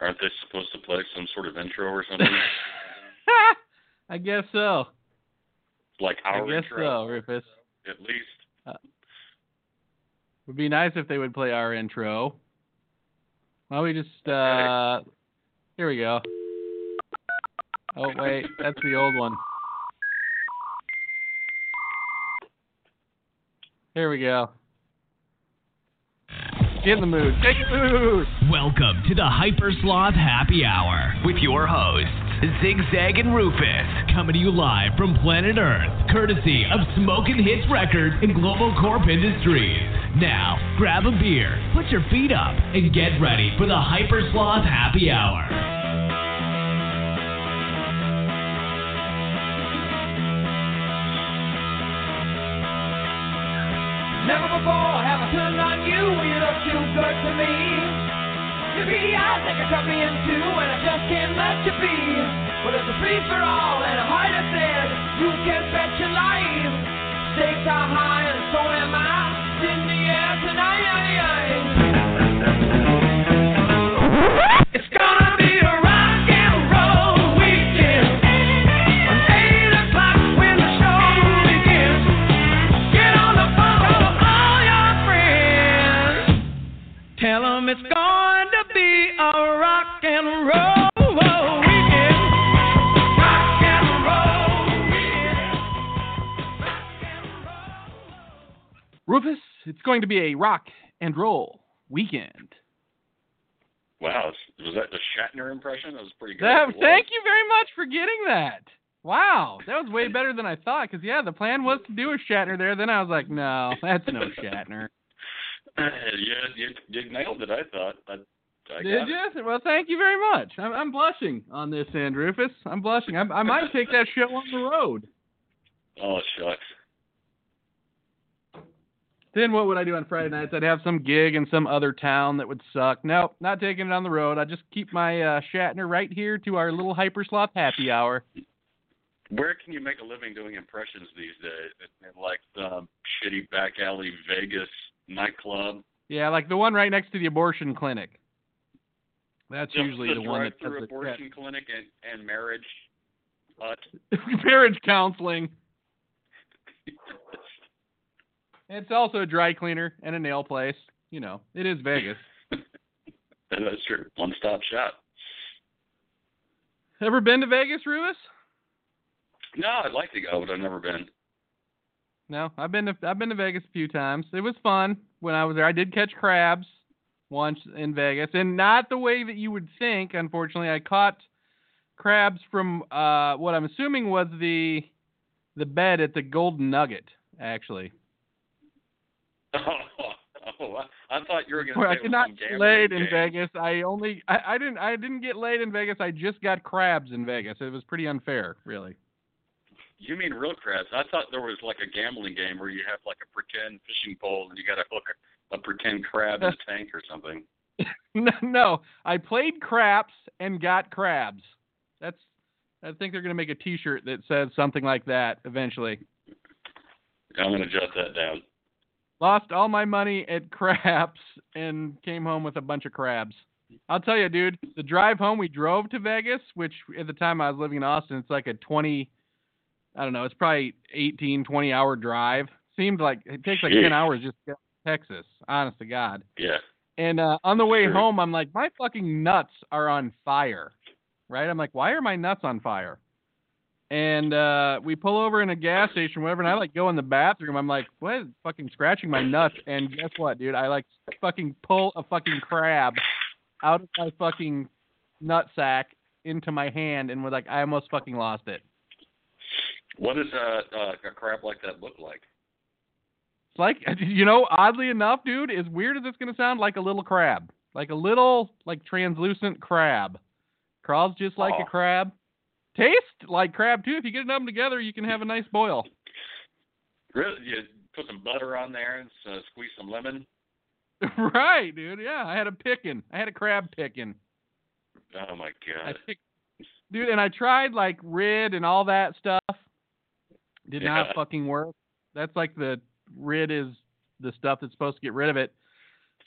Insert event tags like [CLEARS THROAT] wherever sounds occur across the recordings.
Aren't they supposed to play some sort of intro or something? [LAUGHS] I guess so. like our I guess intro, so, Rufus. at least. Would be nice if they would play our intro. Why don't we just uh here we go. Oh wait, [LAUGHS] that's the old one. Here we go. Get in the mood. In the mood. Welcome to the Hyper Sloth Happy Hour with your hosts, Zigzag and Rufus, coming to you live from planet Earth, courtesy of Smoking Hits Records and Global Corp Industries. Now, grab a beer, put your feet up, and get ready for the Hyper Sloth Happy Hour. Never before have I turned on you. When you look too good to me. Your greedy eyes take a cut me in two, and I just can't let you be. But it's a free for all, and a heart says you can bet your life. Stakes are high, and so am I. going to be a rock and roll weekend. Wow, was that the Shatner impression? That was pretty good. That- thank you very much for getting that. Wow, that was way better than I thought. Because yeah, the plan was to do a Shatner there. Then I was like, no, that's no Shatner. [LAUGHS] yeah, you, you nailed it. I thought. I, I Did got it. you? Well, thank you very much. I'm, I'm blushing on this end, Rufus. I'm blushing. I, I might take that show on the road. Oh shucks. Then what would I do on Friday nights? I'd have some gig in some other town that would suck. Nope, not taking it on the road. I just keep my uh, Shatner right here to our little hypersloth happy hour. Where can you make a living doing impressions these days? Like the shitty back alley Vegas nightclub. Yeah, like the one right next to the abortion clinic. That's Just usually the one that does drive-through the abortion clinic and, and marriage [LAUGHS] marriage counseling. [LAUGHS] It's also a dry cleaner and a nail place. You know, it is Vegas. [LAUGHS] That's true. One stop shop. Ever been to Vegas, Rufus? No, I'd like to go, but I've never been. No, I've been to I've been to Vegas a few times. It was fun when I was there. I did catch crabs once in Vegas, and not the way that you would think. Unfortunately, I caught crabs from uh, what I'm assuming was the the bed at the Golden Nugget. Actually, [LAUGHS] Oh, I, I thought you were going to say I did not get laid in game. Vegas. I only I, I didn't I didn't get laid in Vegas. I just got crabs in Vegas. It was pretty unfair, really. You mean real crabs? I thought there was like a gambling game where you have like a pretend fishing pole and you got to hook a, a pretend crab in a [LAUGHS] tank or something. no, no, I played craps and got crabs. That's. I think they're gonna make a T-shirt that says something like that eventually. I'm going to jot that down. Lost all my money at [LAUGHS] craps and came home with a bunch of crabs. I'll tell you, dude. The drive home, we drove to Vegas, which at the time I was living in Austin, it's like a 20. I don't know. It's probably 18, 20 hour drive. Seemed like it takes like 10 hours just to get to Texas. Honest to God. Yeah. And uh, on the way Sure. home, I'm like, my fucking nuts are on fire, right? I'm like, why are my nuts on fire? And uh, we pull over in a gas station, whatever, and I like go in the bathroom. I'm like, what? Fucking scratching my nuts. And guess what, dude? I like fucking pull a fucking crab out of my fucking nut sack into my hand, and was like, I almost fucking lost it. What does uh, uh, a crab like that look like? It's like, you know, oddly enough, dude, as weird as it's gonna sound, like a little crab, like a little like translucent crab. Crawls just like Aw. a crab. Taste like crab too. If you get them together, you can have a nice boil. Really? You put some butter on there and uh, squeeze some lemon. [LAUGHS] right, dude. Yeah, I had a pickin'. I had a crab pickin'. Oh my god. picked, dude, and I tried like rid and all that stuff. Did Yeah. not fucking work. That's like the rid is the stuff that's supposed to get rid of it.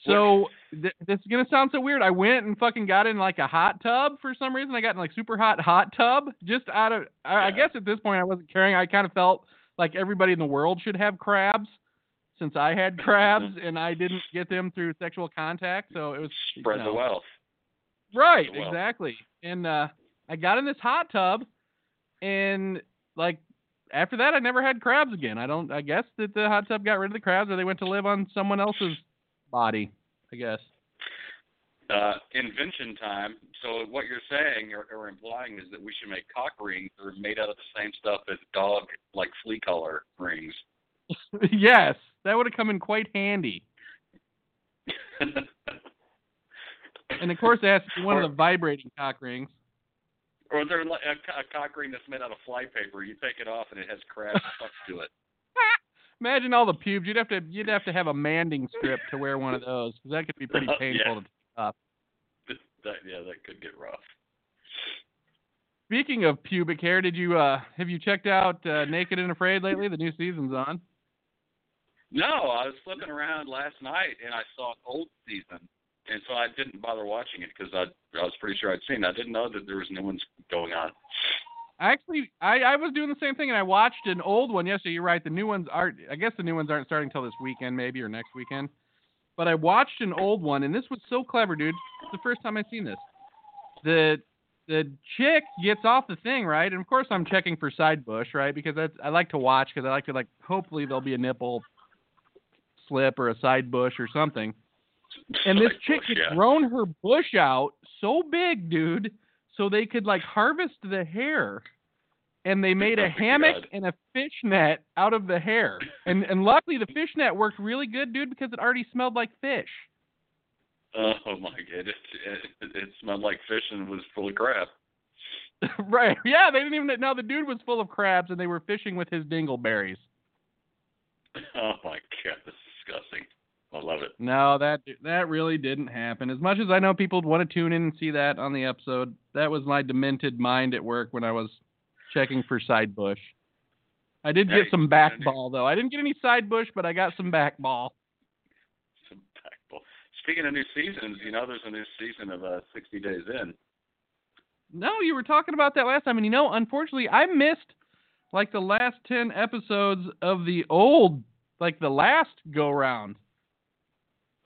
So th- this is gonna sound so weird. I went and fucking got in like a hot tub for some reason. I got in like super hot hot tub just out of. I, I guess at this point I wasn't caring. I kind of felt like everybody in the world should have crabs, since I had crabs and I didn't get them through sexual contact. So it was you Spread know. the wealth. Right, Well. exactly. And uh I got in this hot tub and like after that I never had crabs again. I don't I guess that the hot tub got rid of the crabs or they went to live on someone else's body, I guess. Uh, invention time. So what you're saying or, or implying is that we should make cock rings that are made out of the same stuff as dog, like flea collar rings. [LAUGHS] yes, that would have come in quite handy. [LAUGHS] And of course it has to be one Or- of the vibrating cock rings. or they're like a, a cock ring that's made out of fly paper. You take it off and it has crabs stuck to it. Imagine all the pubes. You'd have to you'd have to have a manding strip to wear one of those because that could be pretty Yeah. painful to take off. that, yeah, that could get rough. Speaking of pubic hair, did you uh have you checked out uh, Naked and Afraid lately? The new season's on. No, I was flipping around last night and I saw an old season, and so I didn't bother watching it because I I was pretty sure I'd seen. it. I didn't know that there was new ones going on. I actually I, I was doing the same thing and I watched an old one yesterday. You're right, the new ones aren't I guess the new ones aren't starting until this weekend maybe or next weekend. But I watched an old one and this was so clever, dude. It's the first time I've seen this. The the chick gets off the thing, right? And of course I'm checking for side bush, right? Because that's I like to watch because I like to like hopefully there'll be a nipple slip or a side bush or something. And this Like chick bush, had yeah. grown her bush out so big, dude, so they could like harvest the hair. And they made [LAUGHS] Oh a hammock and a fish net out of the hair. And and luckily the fish net worked really good, dude, because it already smelled like fish. Oh my god, it, it it smelled like fish and was full of crab. [LAUGHS] right. Yeah, they didn't even Now the dude was full of crabs and they were fishing with his dingleberries. Oh my god, that's disgusting. I love it. No, that that really didn't happen. As much as I know people want to tune in and see that on the episode, that was my demented mind at work when I was checking for side bush. I did Hey, get some back ball though. I didn't get any side bush, but I got some back ball. Some backbone. Speaking of new seasons, you know there's a new season of uh, 60 Days In. No, you were talking about that last time, and you know, unfortunately, I missed like the last ten episodes of the old, like the last go round.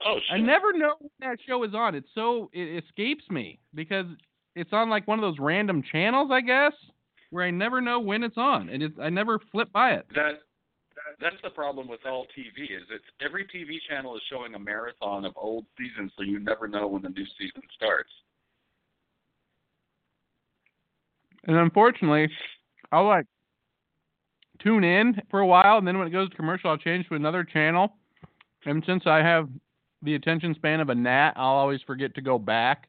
Oh I never know when that show is on. It's so it escapes me because it's on like one of those random channels, I guess, where I never know when it's on, and it's I never flip by it. That that's the problem with all TV is it's every TV channel is showing a marathon of old seasons, so you never know when the new season starts. And unfortunately, I'll like tune in for a while, and then when it goes to commercial, I'll change to another channel. And since I have the attention span of a gnat, I'll always forget to go back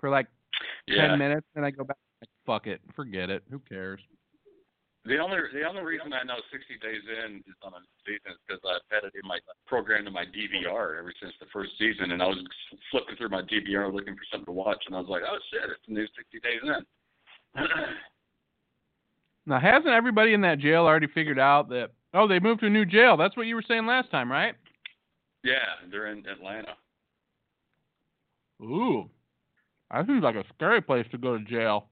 for like Yeah. ten minutes, and I go back. Like, Fuck it, forget it. Who cares? The only the only reason I know 60 Days In is on a season is because I've had it in my programmed in my DVR ever since the first season, and I was flipping through my DVR looking for something to watch, and I was like, oh shit, it's the new 60 Days In. [CLEARS THROAT] Now, hasn't everybody in that jail already figured out that? Oh, they moved to a new jail. That's what you were saying last time, right? Yeah, they're in Atlanta. Ooh, that seems like a scary place to go to jail.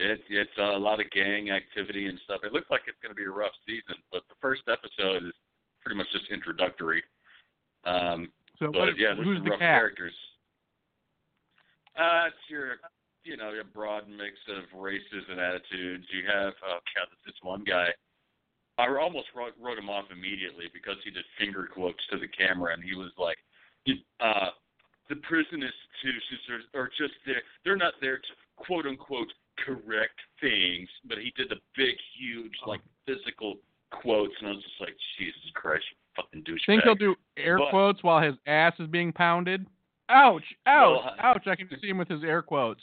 It, it's a lot of gang activity and stuff. It looks like it's going to be a rough season, but the first episode is pretty much just introductory. Um, So, but what, yeah, there's who's some the rough cat? characters. Uh, it's your, you know, a broad mix of races and attitudes. You have, oh god, this one guy. I almost wrote, wrote him off immediately because he did finger quotes to the camera, and he was like, uh, "The prison institutions are, are just there. They're not there to quote unquote correct things." But he did the big, huge, like physical quotes, and I was just like, "Jesus Christ, you fucking douchebag!" Think he'll do air But- quotes while his ass is being pounded? Ouch! Ouch! Well, ouch! I can see him with his air quotes.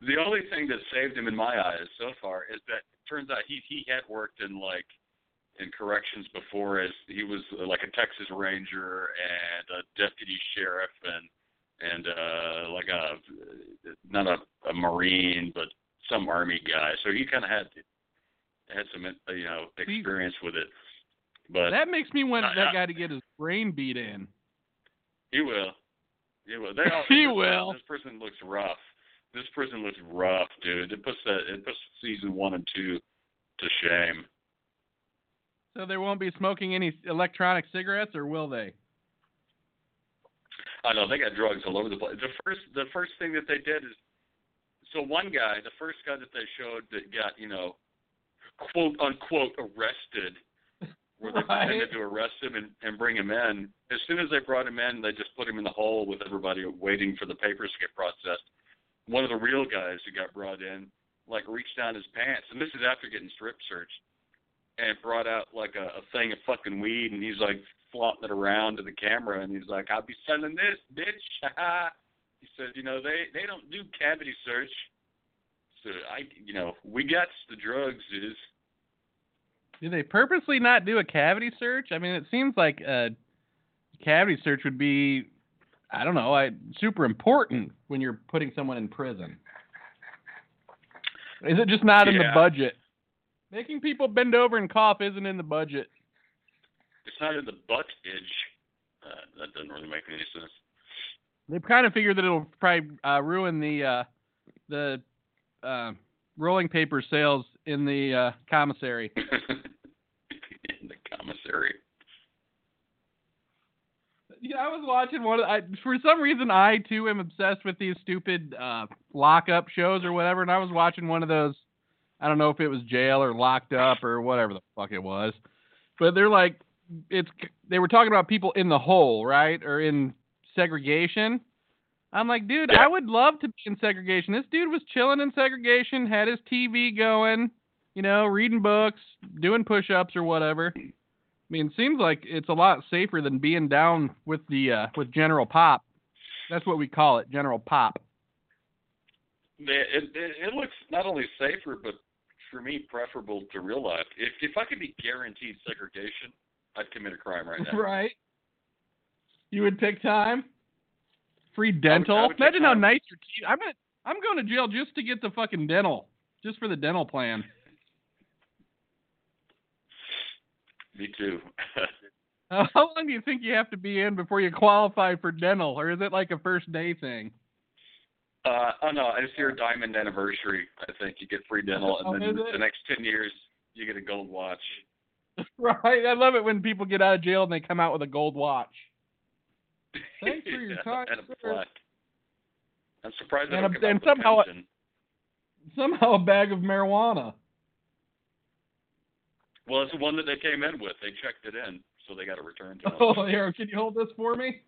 The only thing that saved him in my eyes so far is that turns out he he had worked in like in corrections before as he was uh, like a Texas Ranger and a deputy sheriff and and uh like a not a, a Marine but some army guy. So he kind of had had some uh, you know experience with it. But That makes me want Uh, that uh, guy to get his brain beat in. He will. He will. They [LAUGHS] all, He this, will. This prison looks rough. This prison looks rough, dude. It puts that it puts season one and two to shame. So they won't be smoking any electronic cigarettes, or will they? I know they got drugs all over the place. The first the first thing that they did is so one guy, the first guy that they showed that got, you know, quote unquote arrested where they Right. pretended to arrest him and, and bring him in. As soon as they brought him in, they just put him in the hole with everybody waiting for the papers to get processed. One of the real guys who got brought in, like reached down his pants, and this is after getting strip searched, and brought out like a, a thing of fucking weed, and he's like flaunting it around to the camera, and he's like, "I'll be selling this, bitch." [LAUGHS] he said, "You know, they they don't do cavity search." So I, you know, we got the drugs, is Do they purposely not do a cavity search? I mean, it seems like a cavity search would be, I don't know, I, super important when you're putting someone in prison. Is it just not in the budget? Making people bend over and cough isn't in the budget. it's not in the itch. Uh, that doesn't really make any sense. They've kind of figure that it'll probably uh, ruin the uh, the uh, rolling paper sales in the uh, commissary. [LAUGHS] in the commissary. Yeah, I was watching one. Of, I, for some reason, I too am obsessed with these stupid uh, lockup shows or whatever. And I was watching one of those. I don't know if it was jail or locked up or whatever the fuck it was, but they're like, it's. They were talking about people in the hole, right, or in segregation. I'm like, dude, Yeah. I would love to be in segregation. This dude was chilling in segregation, had his TV going, you know, reading books, doing push-ups or whatever. I mean, it seems like it's a lot safer than being down with the uh, with General Pop. That's what we call it, General Pop. It, it, it looks not only safer, but for me, preferable to real life. If if I could be guaranteed segregation, I'd commit a crime right [LAUGHS] now. Right. You would pick time. Free dental. I would pick Imagine how nice your teeth. I'm gonna, I'm going to jail just to get the fucking dental, just for the dental plan. Me too. [LAUGHS] How long do you think you have to be in before you qualify for dental, or is it like a first day thing? uh, oh no, it's your diamond anniversary. I think you get free dental, Oh, and then is the next ten years you get a gold watch. [LAUGHS] Right. I love it when people get out of jail and they come out with a gold watch. Thanks for [LAUGHS] your Yeah, time, and a sir. I'm surprised And a- and with a somehow- Somehow a bag of marijuana. Well, it's the one that they came in with. They checked it in, so they got to return to. [LAUGHS] Oh, here, can you hold this for me?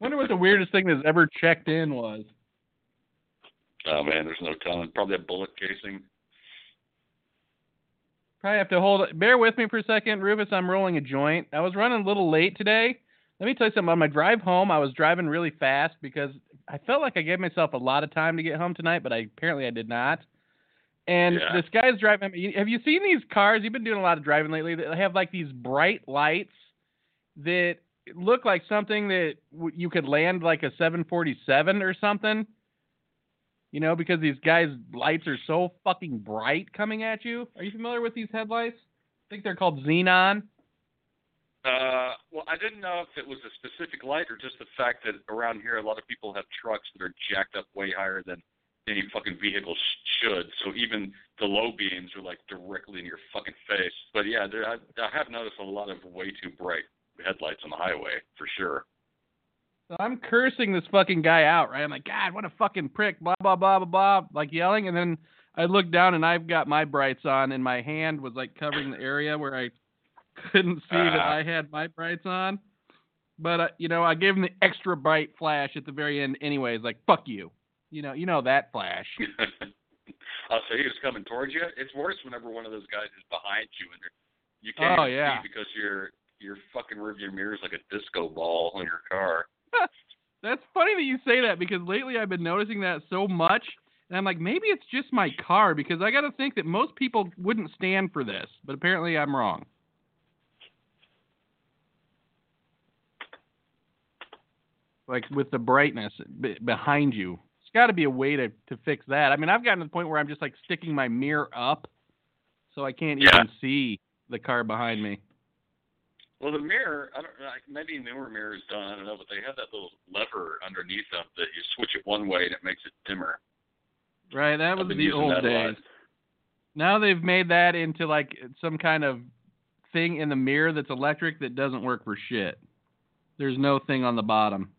Wonder what the weirdest thing that's ever checked in was. Oh man, there's no telling. Probably a bullet casing. Probably have to hold it. Bear with me for a second, Rufus. I'm rolling a joint. I was running a little late today. Let me tell you something. On my drive home, I was driving really fast because I felt like I gave myself a lot of time to get home tonight, but I apparently I did not. And Yeah. this guy's driving. Have you seen these cars? You've been doing a lot of driving lately. They have like these bright lights that look like something that w- you could land like a 747 or something. You know, because these guys' lights are so fucking bright coming at you. Are you familiar with these headlights? I think they're called xenon. Uh, well, I didn't know if it was a specific light or just the fact that around here a lot of people have trucks that are jacked up way higher than any fucking vehicle sh- should. So even the low beams are like directly in your fucking face. But yeah, there, I, I have noticed a lot of way too bright headlights on the highway for sure. So I'm cursing this fucking guy out, right? I'm like, God, what a fucking prick, blah blah blah blah blah, like yelling, and then I look down and I've got my brights on, and my hand was like covering the area where I couldn't see that Ah. I had my brights on. But uh, you know, I gave him the extra bright flash at the very end, anyways. Like, fuck you, you know, you know that flash. [LAUGHS] Oh, I'll say he was coming towards you. It's worse whenever one of those guys is behind you and you can't Oh, yeah. see because your your fucking rearview mirror is like a disco ball on your car. [LAUGHS] That's funny that you say that because lately I've been noticing that so much. And I'm like, maybe it's just my car because I got to think that most people wouldn't stand for this, but apparently I'm wrong. Like with the brightness b- behind you, got to be a way to to fix that. I mean, I've gotten to the point where I'm just like sticking my mirror up, so I can't Yeah. even see the car behind me. Well, the mirror, I don't like maybe newer mirrors don't. I don't know, but they have that little lever underneath them that you switch it one way and it makes it dimmer. Right, that was the old that a lot. days. Now they've made that into like some kind of thing in the mirror that's electric that doesn't work for shit. There's no thing on the bottom.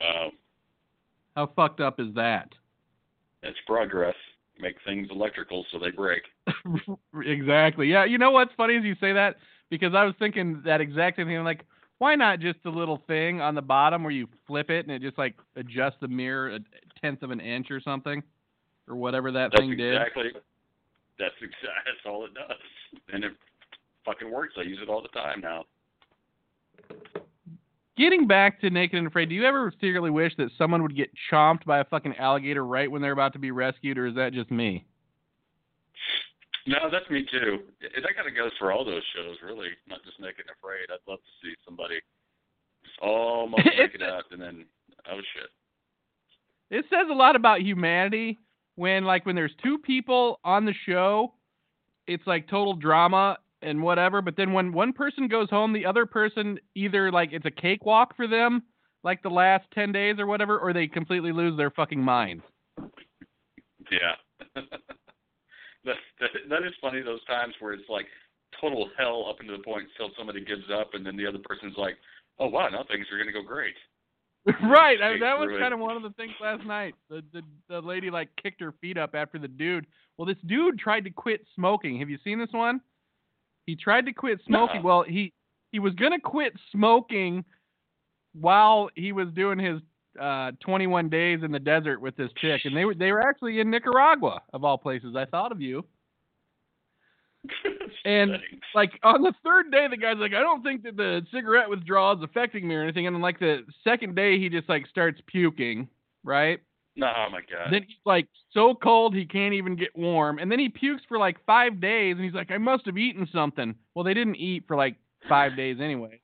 Uh, How fucked up is that? it's progress. Make things electrical so they break. [LAUGHS] exactly. Yeah. You know what's funny is you say that because I was thinking that exact same thing. I'm like, why not just a little thing on the bottom where you flip it and it just like adjusts the mirror a tenth of an inch or something, or whatever that That's thing did. exactly. That's exactly. [LAUGHS] That's all it does, and it fucking works. I use it all the time now. Getting back to Naked and Afraid, do you ever secretly wish that someone would get chomped by a fucking alligator right when they're about to be rescued, or is that just me? No, that's me too. That kind of goes for all those shows, really. Not just Naked and Afraid. I'd love to see somebody just almost [LAUGHS] it out, and then oh shit. It says a lot about humanity when like when there's two people on the show, it's like total drama and whatever, but then when one person goes home, the other person either like it's a cakewalk for them, like the last 10 days or whatever, or they completely lose their fucking minds. Yeah. [LAUGHS] that, that that is funny. Those times where it's like total hell up into the point until somebody gives up, and then the other person's like, "Oh wow, now things are gonna go great." [LAUGHS] right. I, that was kind of one of the things last night. The, the the lady like kicked her feet up after the dude. Well, this dude tried to quit smoking. Have you seen this one? He tried to quit smoking. No. Well, he he was gonna quit smoking while he was doing his uh 21 days in the desert with this chick, and they were they were actually in Nicaragua of all places. I thought of you. And, like on the third day, the guy's like, I don't think that the cigarette withdrawal is affecting me or anything. And then like the second day, he just like starts puking, right? No, oh my god. Then he's like so cold he can't even get warm. And then he pukes for like five days, and he's like, I must have eaten something. Well, they didn't eat for like five days anyway.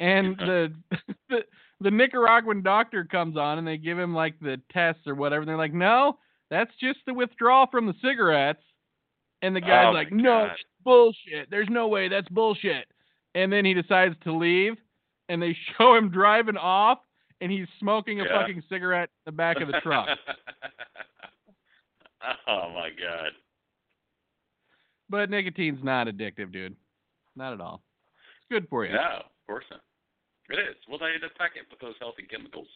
And the [LAUGHS] the the Nicaraguan doctor comes on, and they give him like the tests or whatever. And they're like, No, that's just the withdrawal from the cigarettes. And the guy's Oh, like, No, God. bullshit. There's no way. That's bullshit. And then he decides to leave, and they [LAUGHS] show him driving off, and he's smoking a Yeah. fucking cigarette in the back of the truck. [LAUGHS] oh my god. but nicotine's not addictive, dude. Not at all. It's good for you. No, of course not. It is. Well, they attack it with those healthy chemicals.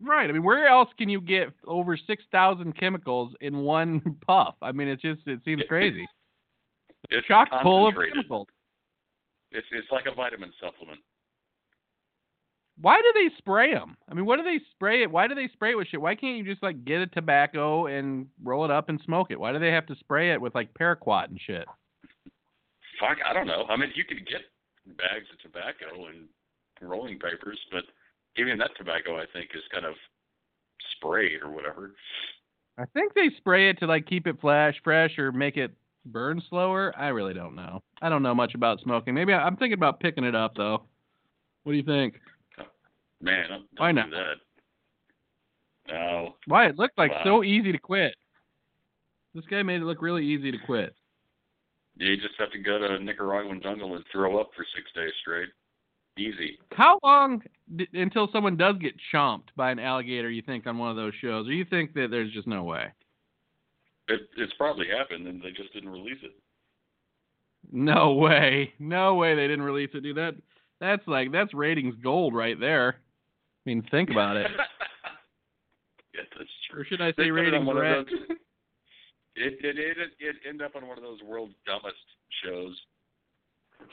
Right. I mean, where else can you get over 6,000 chemicals in one [LAUGHS] puff? I mean, it's just, it seems crazy. It's Chock full of chemicals. It's it's like a vitamin supplement. Why do they spray them? I mean, what do they spray it? Why do they spray it with shit? Why can't you just like get a tobacco and roll it up and smoke it? Why do they have to spray it with like paraquat and shit? Fuck, I don't know. I mean, you could get bags of tobacco and rolling papers, but even that tobacco, I think, is kind of sprayed or whatever. I think they spray it to like keep it flash fresh or make it burn slower. I really don't know. I don't know much about smoking. Maybe I, I'm thinking about picking it up though. What do you think? Man, don't, don't Why do not? that. No. Why it looked like Wow. so easy to quit. This guy made it look really easy to quit. You just have to go to a Nicaraguan jungle and throw up for six days straight. Easy. How long d- until someone does get chomped by an alligator? You think on one of those shows, or you think that there's just no way? It, it's probably happened, and they just didn't release it. No way. No way they didn't release it, dude. That that's like that's ratings gold right there. I mean, think about it. [LAUGHS] yeah, that's true. Or should I say put it ratings on one of red? those- It it it it ended up on one of those world's dumbest shows.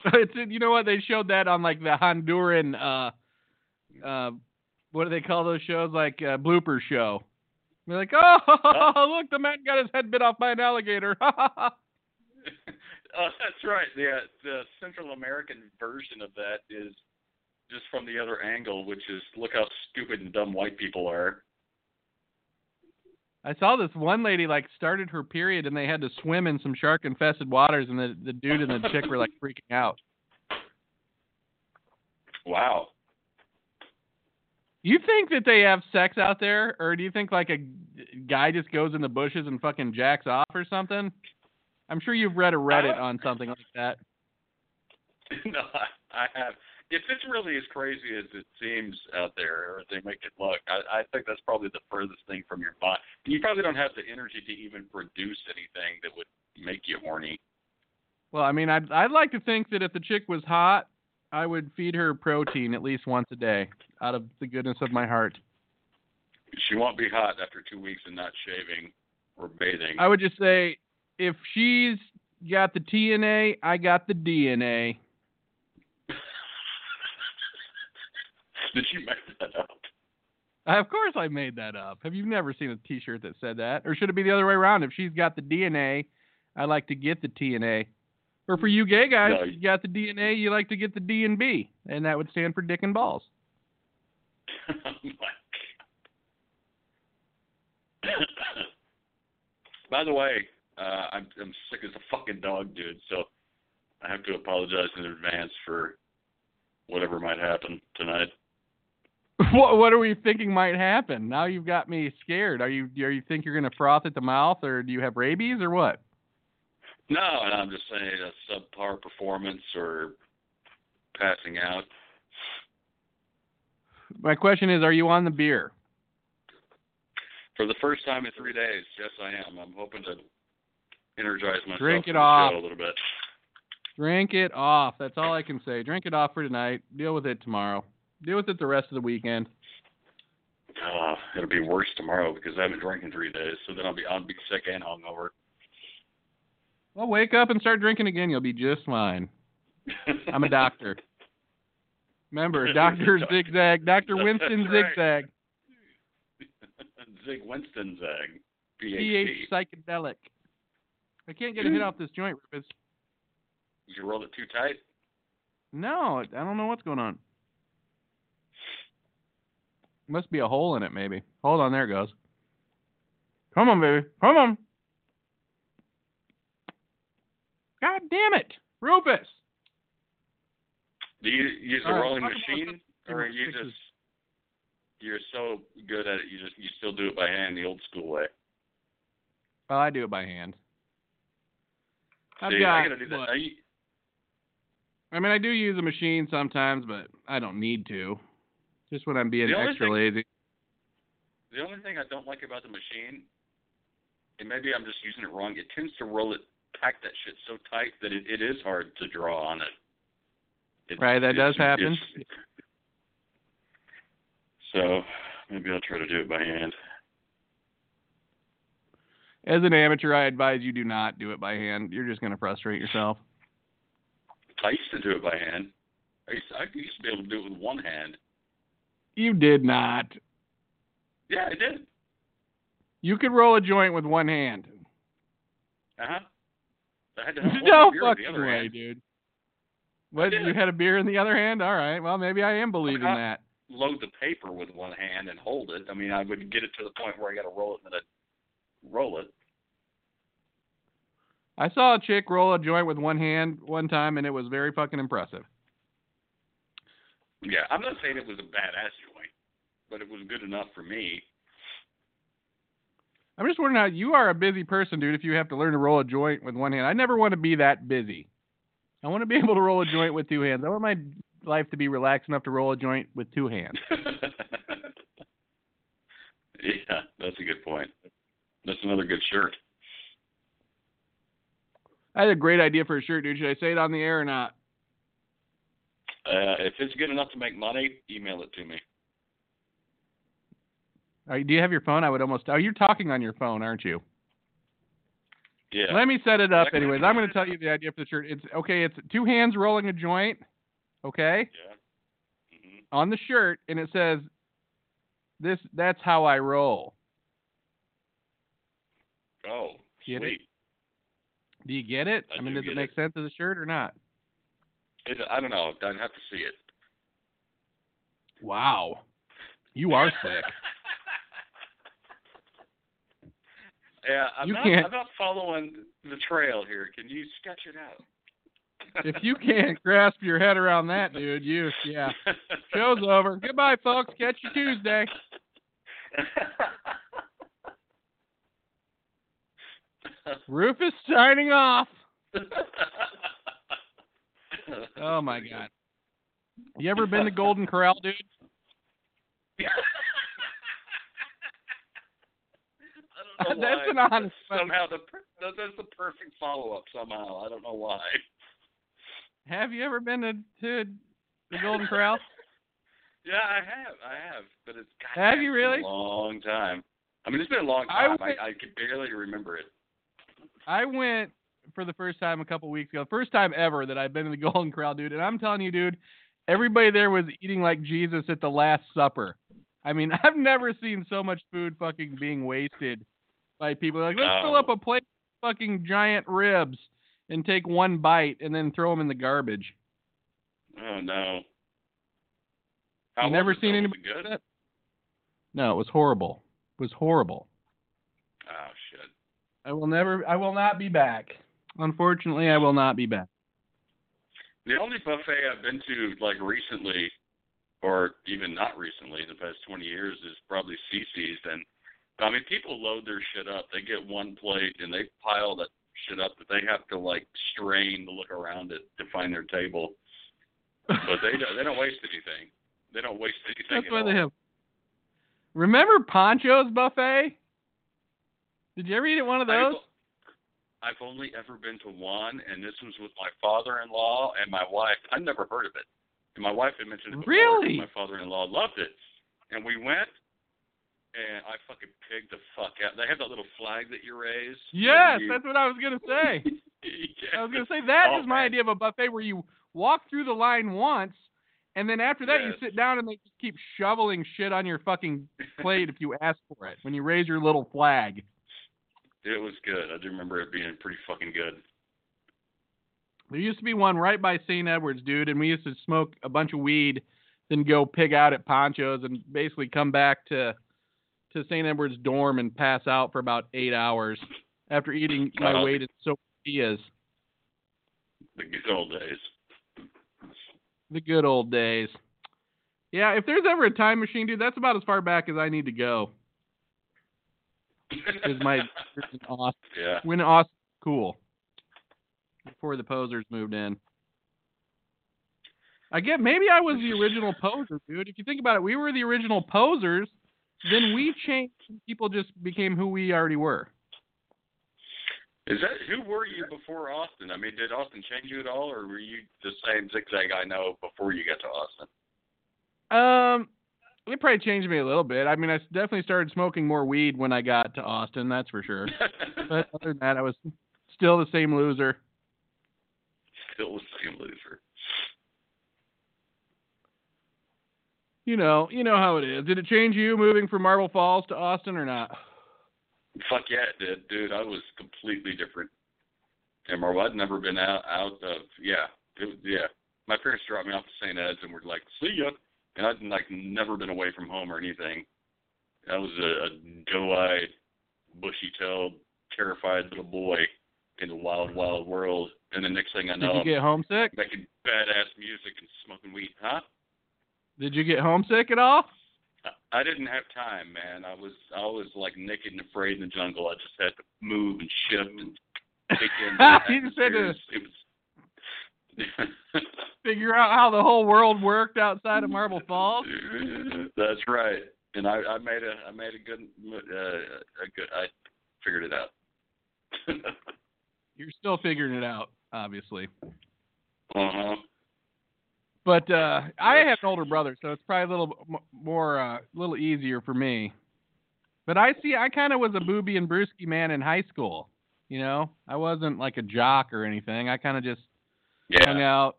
[LAUGHS] it's you know what they showed that on like the Honduran uh uh what do they call those shows like uh, blooper show. They're like, oh [LAUGHS] look, the man got his head bit off by an alligator. oh, that's right. The uh, the Central American version of that is just from the other angle, which is look how stupid and dumb white people are. I saw this one lady like started her period and they had to swim in some shark infested waters and the the dude and the chick were like freaking out. Wow. You think that they have sex out there, or do you think like a guy just goes in the bushes and fucking jacks off or something? I'm sure you've read a Reddit on something like that. [LAUGHS] no, I have. If it's really as crazy as it seems out there, or they make it look, I, I think that's probably the furthest thing from your body. You probably don't have the energy to even produce anything that would make you horny. Well, I mean, I'd I'd like to think that if the chick was hot, I would feed her protein at least once a day, out of the goodness of my heart. She won't be hot after two weeks of not shaving or bathing. I would just say, if she's got the TNA, I got the DNA. [LAUGHS] Did you make that up? Uh, Of course, I made that up. Have you never seen a T-shirt that said that? Or should it be the other way around? If she's got the DNA, I like to get the TNA. Or for you gay guys, No, you got the DNA, you like to get the D and B, and that would stand for dick and balls. oh. [LAUGHS] By the way, uh, I'm I'm sick as a fucking dog, dude. So I have to apologize in advance for whatever might happen tonight. [LAUGHS] what What are we thinking might happen? Now you've got me scared. Are you Are you think you're gonna froth at the mouth, or do you have rabies, or what? No, and I'm just saying a subpar performance or passing out. My question is, are you on the beer? For the first time in three days, yes, I am. I'm hoping to energize myself Drink it off. a little bit. Drink it off. That's all I can say. Drink it off for tonight. Deal with it tomorrow. Deal with it the rest of the weekend. Uh, it'll be worse tomorrow because I haven't drank in three days. So then I'll be I'll be sick and hungover. Well, wake up and start drinking again. You'll be just fine. [LAUGHS] I'm a doctor. Remember, [LAUGHS] Doctor Zigzag, Doctor Winston right. Zigzag, [LAUGHS] Zig Winston Zag. PH PhD. psychedelic. I can't get a hit off this joint, Rufus. Did you roll it too tight? No, I don't know what's going on. Must be a hole in it, maybe. Hold on, there it goes. Come on, baby. Come on. God damn it, Rufus. Do you use a right, uh, rolling machine, or you fixes- just you're so good at it you just you still do it by hand the old school way? Well, I do it by hand. I've See, got. I gotta do that. I mean, I do use a machine sometimes, but I don't need to. Just when I'm being extra thing- lazy. the only thing I don't like about the machine, and maybe I'm just using it wrong, it tends to roll it, pack that shit so tight that it, it is hard to draw on it. It's- Right, that it's- does happen. So maybe I'll try to do it by hand. As an amateur, I advise you do not do it by hand. You're just going to frustrate yourself. I used to do it by hand. I used, I used to be able to do it with one hand. You did not. Yeah, I did. You could roll a joint with one hand. Uh huh. I had to have [LAUGHS] no beer fucking the other way, hand. dude. What? You had a beer in the other hand? All right. Well, maybe I am believing Uh, that. Load the paper with one hand and hold it. I mean, I would get it to the point where I got to roll it and then I'd roll it. I saw a chick roll a joint with one hand one time, and it was very fucking impressive. Yeah, I'm not saying it was a badass but it was good enough for me. I'm just wondering how you are a busy person, dude. If you have to learn to roll a joint with one hand, I never want to be that busy. I want to be [LAUGHS] able to roll a joint with two hands. I want my life to be relaxed enough to roll a joint with two hands. [LAUGHS] yeah, that's a good point. That's another good shirt. I had a great idea for a shirt, dude. Should I say it on the air or not? Uh, if it's good enough to make money, email it to me. Do you have your phone? I would almost. Are you're talking on your phone, aren't you? Yeah. Let me set it up, anyways. I'm going to tell you the idea for the shirt. It's okay. It's two hands rolling a joint, okay, Yeah. Mm-hmm. on the shirt, and it says, "This. That's how I roll." Oh, Get it? sweet. Do you get it? I I mean, do does it make it. sense as a shirt or not? It, I don't know. I'd have to see it. Wow, you are sick. [LAUGHS] Yeah, I'm You not. can't- I'm not following the trail here. Can you sketch it out? if you can't grasp your head around that, dude, you yeah. Show's over. Goodbye, folks. Catch you Tuesday. Rufus signing off. Oh my god. You ever been to Golden Corral, dude? [LAUGHS] I [LAUGHS] That's an honest Somehow the that- that's the perfect follow up. Somehow I don't know why. Have you ever been to, to the [LAUGHS] Golden Corral? Yeah, I have, I have, but it's God, Have you really? a long time. I mean, it's been a long I time. went- I, I can barely remember it. I went for the first time a couple weeks ago. First time ever that I've been to the [LAUGHS] Golden Corral, dude. And I'm telling you, dude, everybody there was eating like Jesus at the Last Supper. I mean, I've never seen so much food fucking being wasted by people. Like, let's fill Oh. up a plate of fucking giant ribs and take one bite and then throw them in the garbage. Oh no. How you never seen anybody Was it do good? that? No, it was horrible. It was horrible. Oh shit. I will never. I will not be back. Unfortunately, I will not be back. The only buffet I've been to like recently, or even not recently, in the past 20 years, is probably CC's. And I mean, people load their shit up. They get one plate and they pile that shit up, but they have to like strain to look around it to find their table. But they don't, they don't waste anything. They don't waste anything. That's at why all. they have. Remember Pancho's buffet? Did you ever eat at one of those? I've, I've only ever been to one, and this was with my father-in-law and my wife. I'd never heard of it. And my wife had mentioned it before. Really? My father-in-law loved it, and we went, and I fucking pigged the fuck out. They have that little flag that you raise. Yes, You- that's what I was gonna say. [LAUGHS] Yeah. I was gonna say that oh, is Oh, my man. idea of a buffet where you walk through the line once, and then after that you sit down and they just keep shoveling shit on your fucking plate if you ask for it. When you raise your little flag. It was good. I do remember it being pretty fucking good. There used to be one right by St. Edwards, dude, and we used to smoke a bunch of weed, then go pig out at Pancho's and basically come back to to St. Edwards dorm and pass out for about eight hours after eating my Oh. weight in tortillas. The good old days. The good old days. Yeah, if there's ever a time machine, dude, that's about as far back as I need to go. Is my [LAUGHS] in Austin, yeah. when Austin cool before the posers moved in. I get maybe I was the original poser, dude. If you think about it, we were the original posers. Then we changed. People just became who we already were. Is that who were you before Austin? I mean, did Austin change you at all, or were you the same zigzag I know before you got to Austin? Um, it probably changed me a little bit. I mean, I definitely started smoking more weed when I got to Austin. That's for sure. [LAUGHS] But other than that, I was still the same loser. Still the same loser. You know, you know how it is. Did it change you moving from Marble Falls to Austin or not? Fuck yeah, it did, dude. I was completely different. And Marble, I'd never been out out of yeah, it was, yeah. My parents dropped me off at St. Ed's and were like, "See ya," and I'd like never been away from home or anything. I was a, a doe-eyed, bushy-tailed, terrified little boy in the wild, wild world. And the next thing I know, Did you get homesick? I'm making badass music and smoking weed, huh? Did you get homesick at all? I- I didn't have time, man. I was I was like naked and afraid in the jungle. I just had to move and shift and take in. the [LAUGHS] You just had to- It was. Figure out how the whole world worked outside of Marble Falls? [LAUGHS] That's right. And I, I made a I made a good uh, a good I figured it out. [LAUGHS] You're still figuring it out, obviously. uh huh. But uh I have an older brother, so it's probably a little more uh, a little easier for me. But I see I kind of was a booby and brewski man in high school. You know, I wasn't like a jock or anything. I kind of just hung out,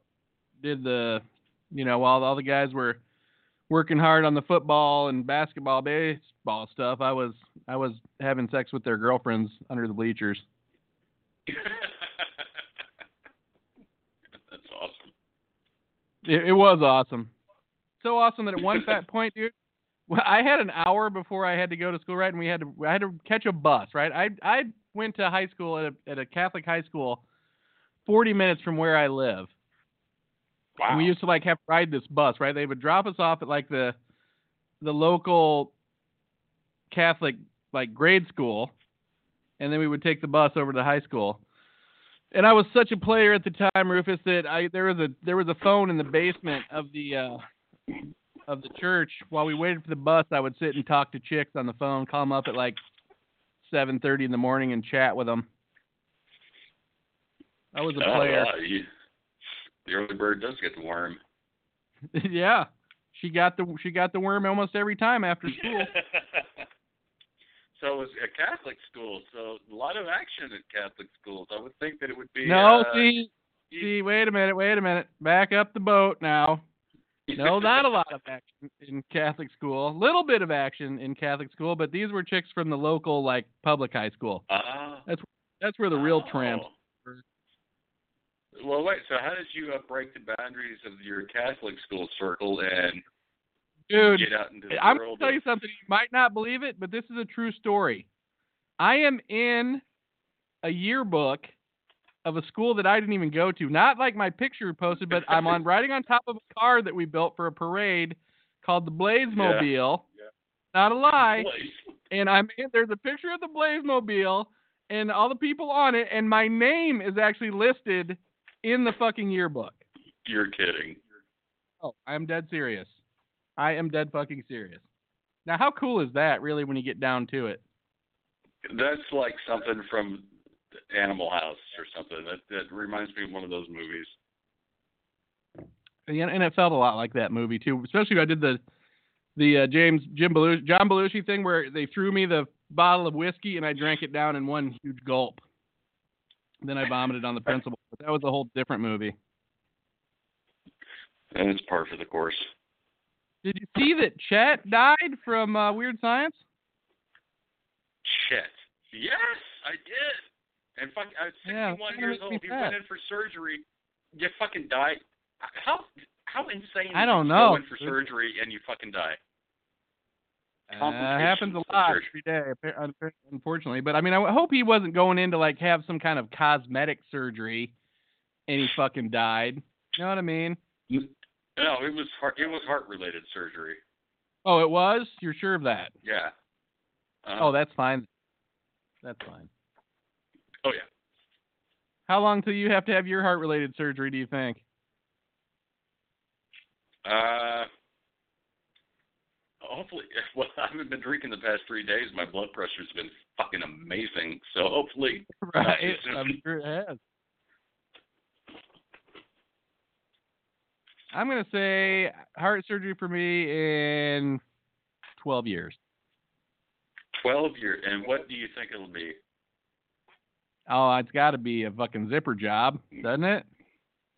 did the, you know, while all the guys were working hard on the football and basketball, baseball stuff, I was I was having sex with their girlfriends under the bleachers. [LAUGHS] That's awesome. It, it was awesome. So awesome that at one fat point, dude, well, I had an hour before I had to go to school, right? And we had to I had to catch a bus, right? I I went to high school at a at a Catholic high school, forty minutes from where I live. Wow. And we used to like have to ride this bus, right? They would drop us off at like the the local Catholic like grade school, and then we would take the bus over to high school. And I was such a player at the time, Rufus, that I there was a there was a phone in the basement of the uh of the church. While we waited for the bus, I would sit and talk to chicks on the phone, call them up at like seven thirty in the morning and chat with them. I was a player. wow, you- the early bird does get the worm. [LAUGHS] yeah, she got the she got the worm almost every time after school. [LAUGHS] so it was a Catholic school, so a lot of action at Catholic schools. I would think that it would be. no, uh, see, you- see, wait a minute, wait a minute, back up the boat now. No, not a lot of action in Catholic school. A little bit of action in Catholic school, but these were chicks from the local like public high school. Ah. That's that's where the real tramps. Oh. Well, wait. So, how did you uh, break the boundaries of your Catholic school circle and Dude, get out into the I'm gonna tell you something. You might not believe it, but this is a true story. I am in a yearbook of a school that I didn't even go to. Not like my picture posted, but I'm on [LAUGHS] riding on top of a car that we built for a parade called the Blaze Mobile. Yeah. Not a lie. Place. and I'm in, there's a picture of the Blaze Mobile and all the people on it, and my name is actually listed in the fucking yearbook. You're kidding. Oh, I'm dead serious. I am dead fucking serious. Now, how cool is that, really, when you get down to it? That's like something from Animal House or something. That that reminds me of one of those movies. And, and it felt a lot like that movie too, especially when I did the the uh, James Jim Belushi, John Belushi thing where they threw me the bottle of whiskey and I drank it down in one huge gulp. Then I vomited on the principal. But that was a whole different movie. And it's par for the course. Did you see that Chet died from uh, Weird Science? Chet. Yes, I did. And fuck, I was 61 that years old. He sad. went in for surgery. You fucking died. How how insane? I don't it know. Go in for surgery and you fucking die. Uh, happens a lot every day, unfortunately. But I mean, I hope he wasn't going in to like have some kind of cosmetic surgery, and he fucking died. You know what I mean? No, it was heart. It was heart related surgery. Oh, it was. You're sure of that? Yeah. Uh, Oh, that's fine. That's fine. oh yeah. How long till you have to have your heart-related surgery? Do you think? Uh, hopefully, [LAUGHS] well, I haven't been drinking the past three days. My blood pressure's been fucking amazing. So hopefully, [LAUGHS] Right. I'm sure it has. I'm gonna say heart surgery for me in 12 years. twelve years. And what do you think it'll be? Oh, it's got to be a fucking zipper job, doesn't it?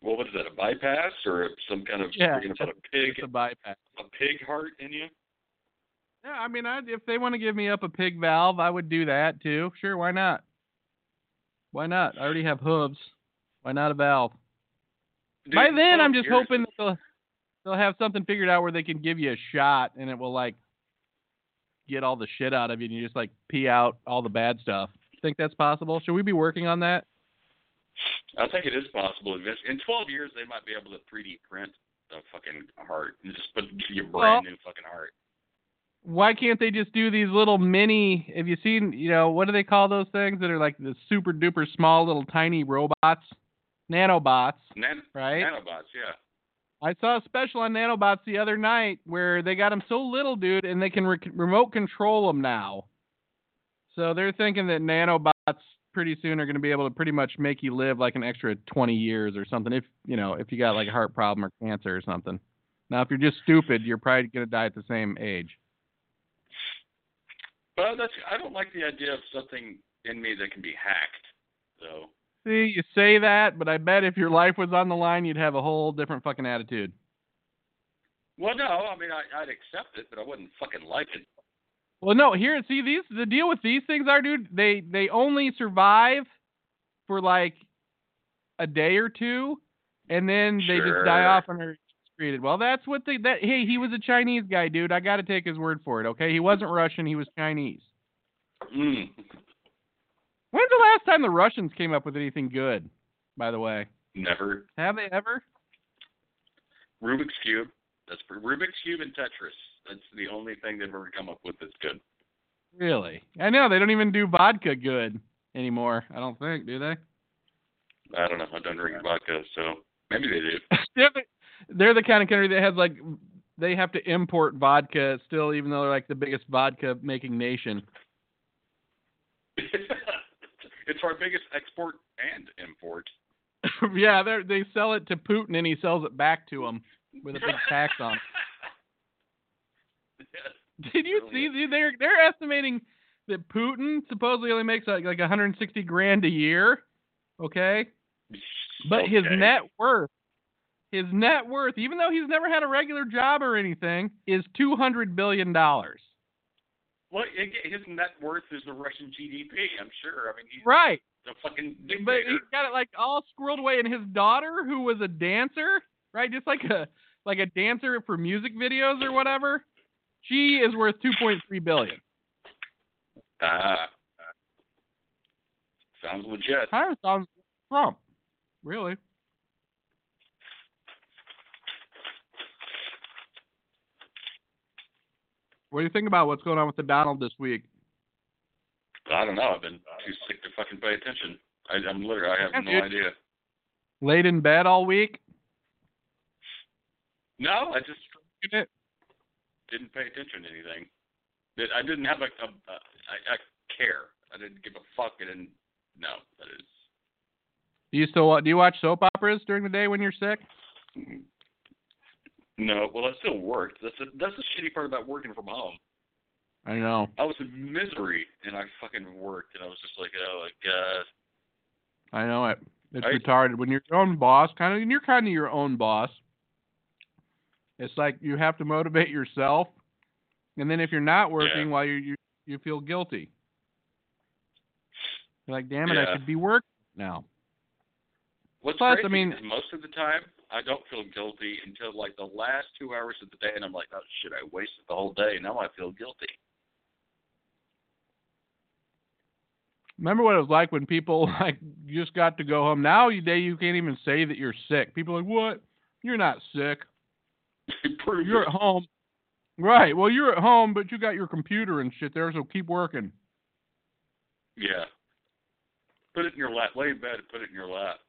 Well, what is that? A bypass or some kind of? Yeah, You're a pig, It's a bypass. a pig heart in you? Yeah, I mean, i if they want to give me up a pig valve, I would do that too. Sure, why not? Why not? I already have hooves. Why not a valve? Dude, By then, I'm just hoping that they'll, they'll have something figured out where they can give you a shot and it will like get all the shit out of you and you just like pee out all the bad stuff. Think that's possible? Should we be working on that? I think it is possible. In 12 years, they might be able to 3D print a fucking heart and just put give you a brand new fucking heart. Why can't they just do these little mini? Have you seen? You know, what do they call those things that are like the super duper small little tiny robots, nanobots, Nan- right? Nanobots, yeah. I saw a special on nanobots the other night where they got them so little, dude, and they can re- remote control them now. So they're thinking that nanobots pretty soon are going to be able to pretty much make you live like an extra 20 years or something. If you know, if you got like a heart problem or cancer or something. Now, if you're just stupid, you're probably going to die at the same age. But that's I don't like the idea of something in me that can be hacked. So See, you say that, but I bet if your life was on the line, you'd have a whole different fucking attitude. well, no, I mean I, I'd accept it, but I wouldn't fucking like it. Well, no, here, see, these the deal with these things are, dude. They they only survive for like a day or two, and then they just die off and are excreted. Well, that's what they that. Hey, he was a Chinese guy, dude. I got to take his word for it. Okay, he wasn't Russian. He was Chinese. Mm. When's the last time the Russians came up with anything good? By the way, Never. have they ever? Rubik's cube. That's for Rubik's cube and Tetris. That's the only thing they've ever come up with that's good. Really? I know they don't even do vodka good anymore. I don't think, do they? I don't know. I don't drink vodka, so maybe they do. [LAUGHS] they're, the, they're the kind of country that has like they have to import vodka still, even though they're like the biggest vodka making nation. [LAUGHS] it's our biggest export and import. [LAUGHS] yeah, they they sell it to Putin and he sells it back to them with a big tax on it. [LAUGHS] Did you see? They're they're estimating that Putin supposedly only makes like like 160 grand a year. Okay, but his net worth, his net worth, even though he's never had a regular job or anything, is 200 billion dollars. Well, his net worth is the Russian GDP. I'm sure. I mean, he's Right. a fucking But he's got it like all squirreled away. And his daughter, who was a dancer, right, just like a like a dancer for music videos or whatever, she is worth 2.3 billion. Ah, sounds legit. Kind of sounds Trump, really. What do you think about what's going on with the Donald this week? I don't know. I've been too sick to fucking pay attention. I, I'm literally. I have Yeah, no dude. idea. Laid in bed all week. No, I just didn't pay attention to anything. That I didn't have a, a, a I, I care. I didn't give a fuck. I didn't. No, that is. Do you still do you watch soap operas during the day when you're sick? Mm-hmm. No, well, I still worked. That's the that's the shitty part about working from home. I know. I was in misery, and I fucking worked, and I was just like, oh my god. I know it. It's I- retarded when you're your own boss. Kind of, and you're kind of your own boss. It's like you have to motivate yourself, and then if you're not working, Yeah. while you you you feel guilty. You're like, damn it, I should be working now. What's Plus, I mean- most of the time I don't feel guilty until like the last two hours of the day, and I'm like, oh shit, I wasted the whole day. Now I feel guilty. Remember what it was like when people [LAUGHS] like just got to go home. Now you day you can't even say that you're sick. People are like, what? You're not sick. [LAUGHS] You're at home. Right. Well, you're at home, but you got your computer and shit there, so keep working. Yeah. Put it in your lap. Lay in bed and put it in your lap.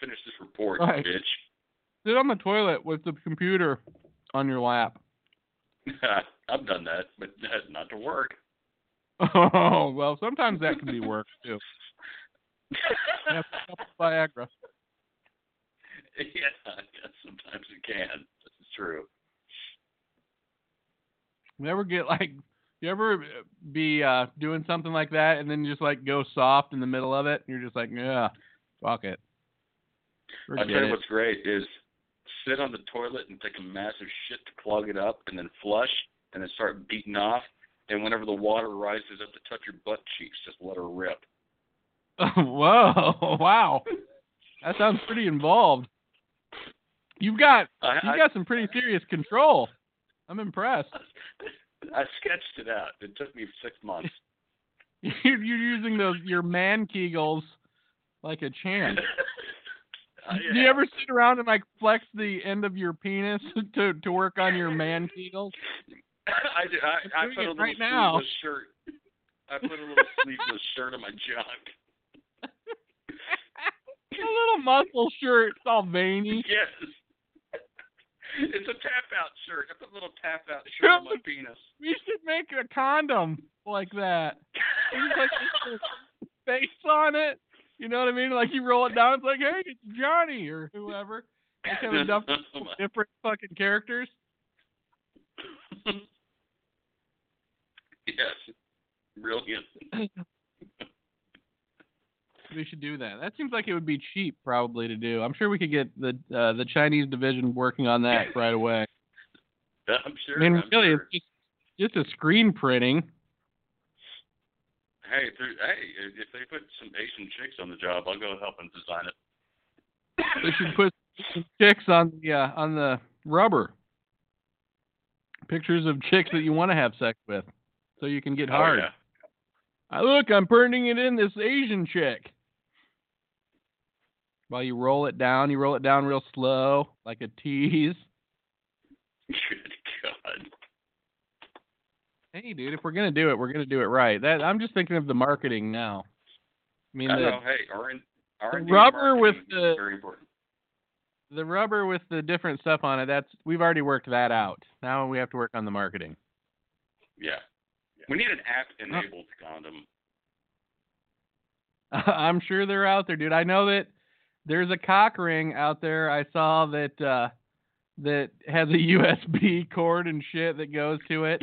Finish this report, Right. bitch. Sit on the toilet with the computer on your lap. [LAUGHS] I've done that, but that's not to work. Oh well, sometimes that can be work too. [LAUGHS] Couple Viagra. yeah, I guess sometimes it can. This is true. You ever get like, you ever be uh doing something like that and then just like go soft in the middle of it? And you're just like, yeah, fuck it. I Forget tell you it. what's great is sit on the toilet and take a massive shit to clog it up, and then flush, and then start beating off. And whenever the water rises up to touch your butt cheeks, just let her rip. [LAUGHS] Whoa! [LAUGHS] Wow, that sounds pretty involved. You've got I, you I, got some pretty serious control. I'm impressed. [LAUGHS] I sketched it out. It took me six months. You're, you're using those your man kegels like a champ. [LAUGHS] I, Do you ever sit around and like flex the end of your penis [LAUGHS] to to work on your man kegels? [LAUGHS] I, do. I, I put a it little right now. shirt. I put a little sleeveless shirt on my junk. a little muscle shirt, it's all veiny. Yes. It's a tap out shirt. I put a little tap out shirt on my penis. We should make a condom like that. It's like face on it. You know what I mean? Like you roll it down, it's like, hey, it's Johnny or whoever. Just have [LAUGHS] enough different fucking characters. yes. Brilliant. We should do that. That seems like it would be cheap, probably to do. I'm sure we could get the uh, the Chinese division working on that [LAUGHS] right away. I'm sure. I mean, I'm really, sure. it's just just a screen printing. Hey, if hey, if they put some Asian chicks on the job, I'll go help them design it. They should put some chicks on the uh, on the rubber. Pictures of chicks that you want to have sex with, so you can get Oh, hard. yeah. Uh, look, I'm printing it in this Asian chick. While you roll it down, you roll it down real slow, like a tease. [LAUGHS] Good God. Hey, dude, if we're gonna do it, we're gonna do it right. That I'm just thinking of the marketing now. I mean, I the, know. Hey, our R&D rubber with the- very important. The rubber with the different stuff on it, that's we've already worked that out. Now we have to work on the marketing. Yeah. We need an app-enabled condom. [LAUGHS] I'm sure they're out there, dude. I know that there's a cock ring out there. I saw that uh that has a [LAUGHS] USB cord and shit that goes to it.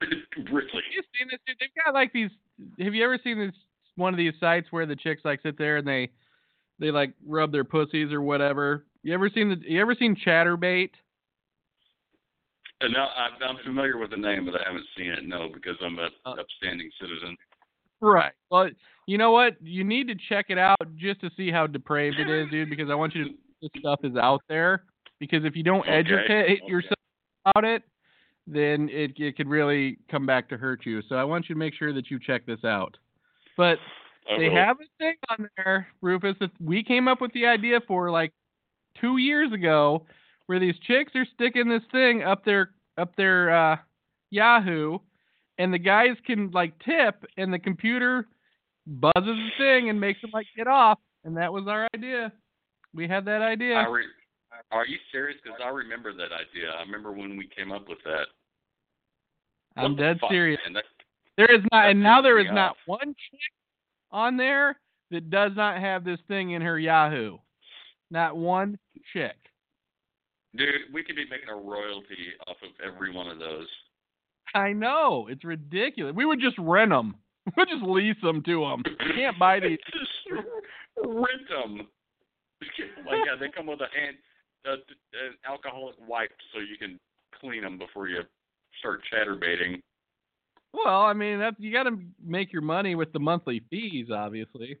[LAUGHS] really? you seen this? Dude? They've got like these. Have you ever seen this? One of these sites where the chicks like sit there and they they like rub their pussies or whatever. You ever seen the? You ever seen Chaturbate? Uh, no, I'm, I'm familiar with the name, but I haven't seen it. No, because I'm a Uh, upstanding citizen. Right. Well, you know what? You need to check it out just to see how depraved it is, dude. Because I want you to. This stuff is out there. Because if you don't Okay, educate okay. yourself about it, then it it could really come back to hurt you. So I want you to make sure that you check this out. But I they will. have a thing on there, Rufus, that we came up with the idea for like two years ago, where these chicks are sticking this thing up their up their uh, Yahoo, and the guys can like tip, and the computer buzzes the thing and makes them like get off, and that was our idea. We had that idea. I re- are you serious? Because I remember that idea. I remember when we came up with that. I'm dead fuck, serious. That, There is not, and now there is not off. one chick on there that does not have this thing in her Yahoo. Not one chick. dude, we could be making a royalty off of every one of those. I know it's ridiculous. We would just rent them. [LAUGHS] We'd just lease them to them. You can't buy [LAUGHS] these. Just rent them. [LAUGHS] like yeah, they come with a hand, uh, an alcoholic wipe, so you can clean them before you start chatterbaiting. Well, I mean, that's you got to make your money with the monthly fees, obviously.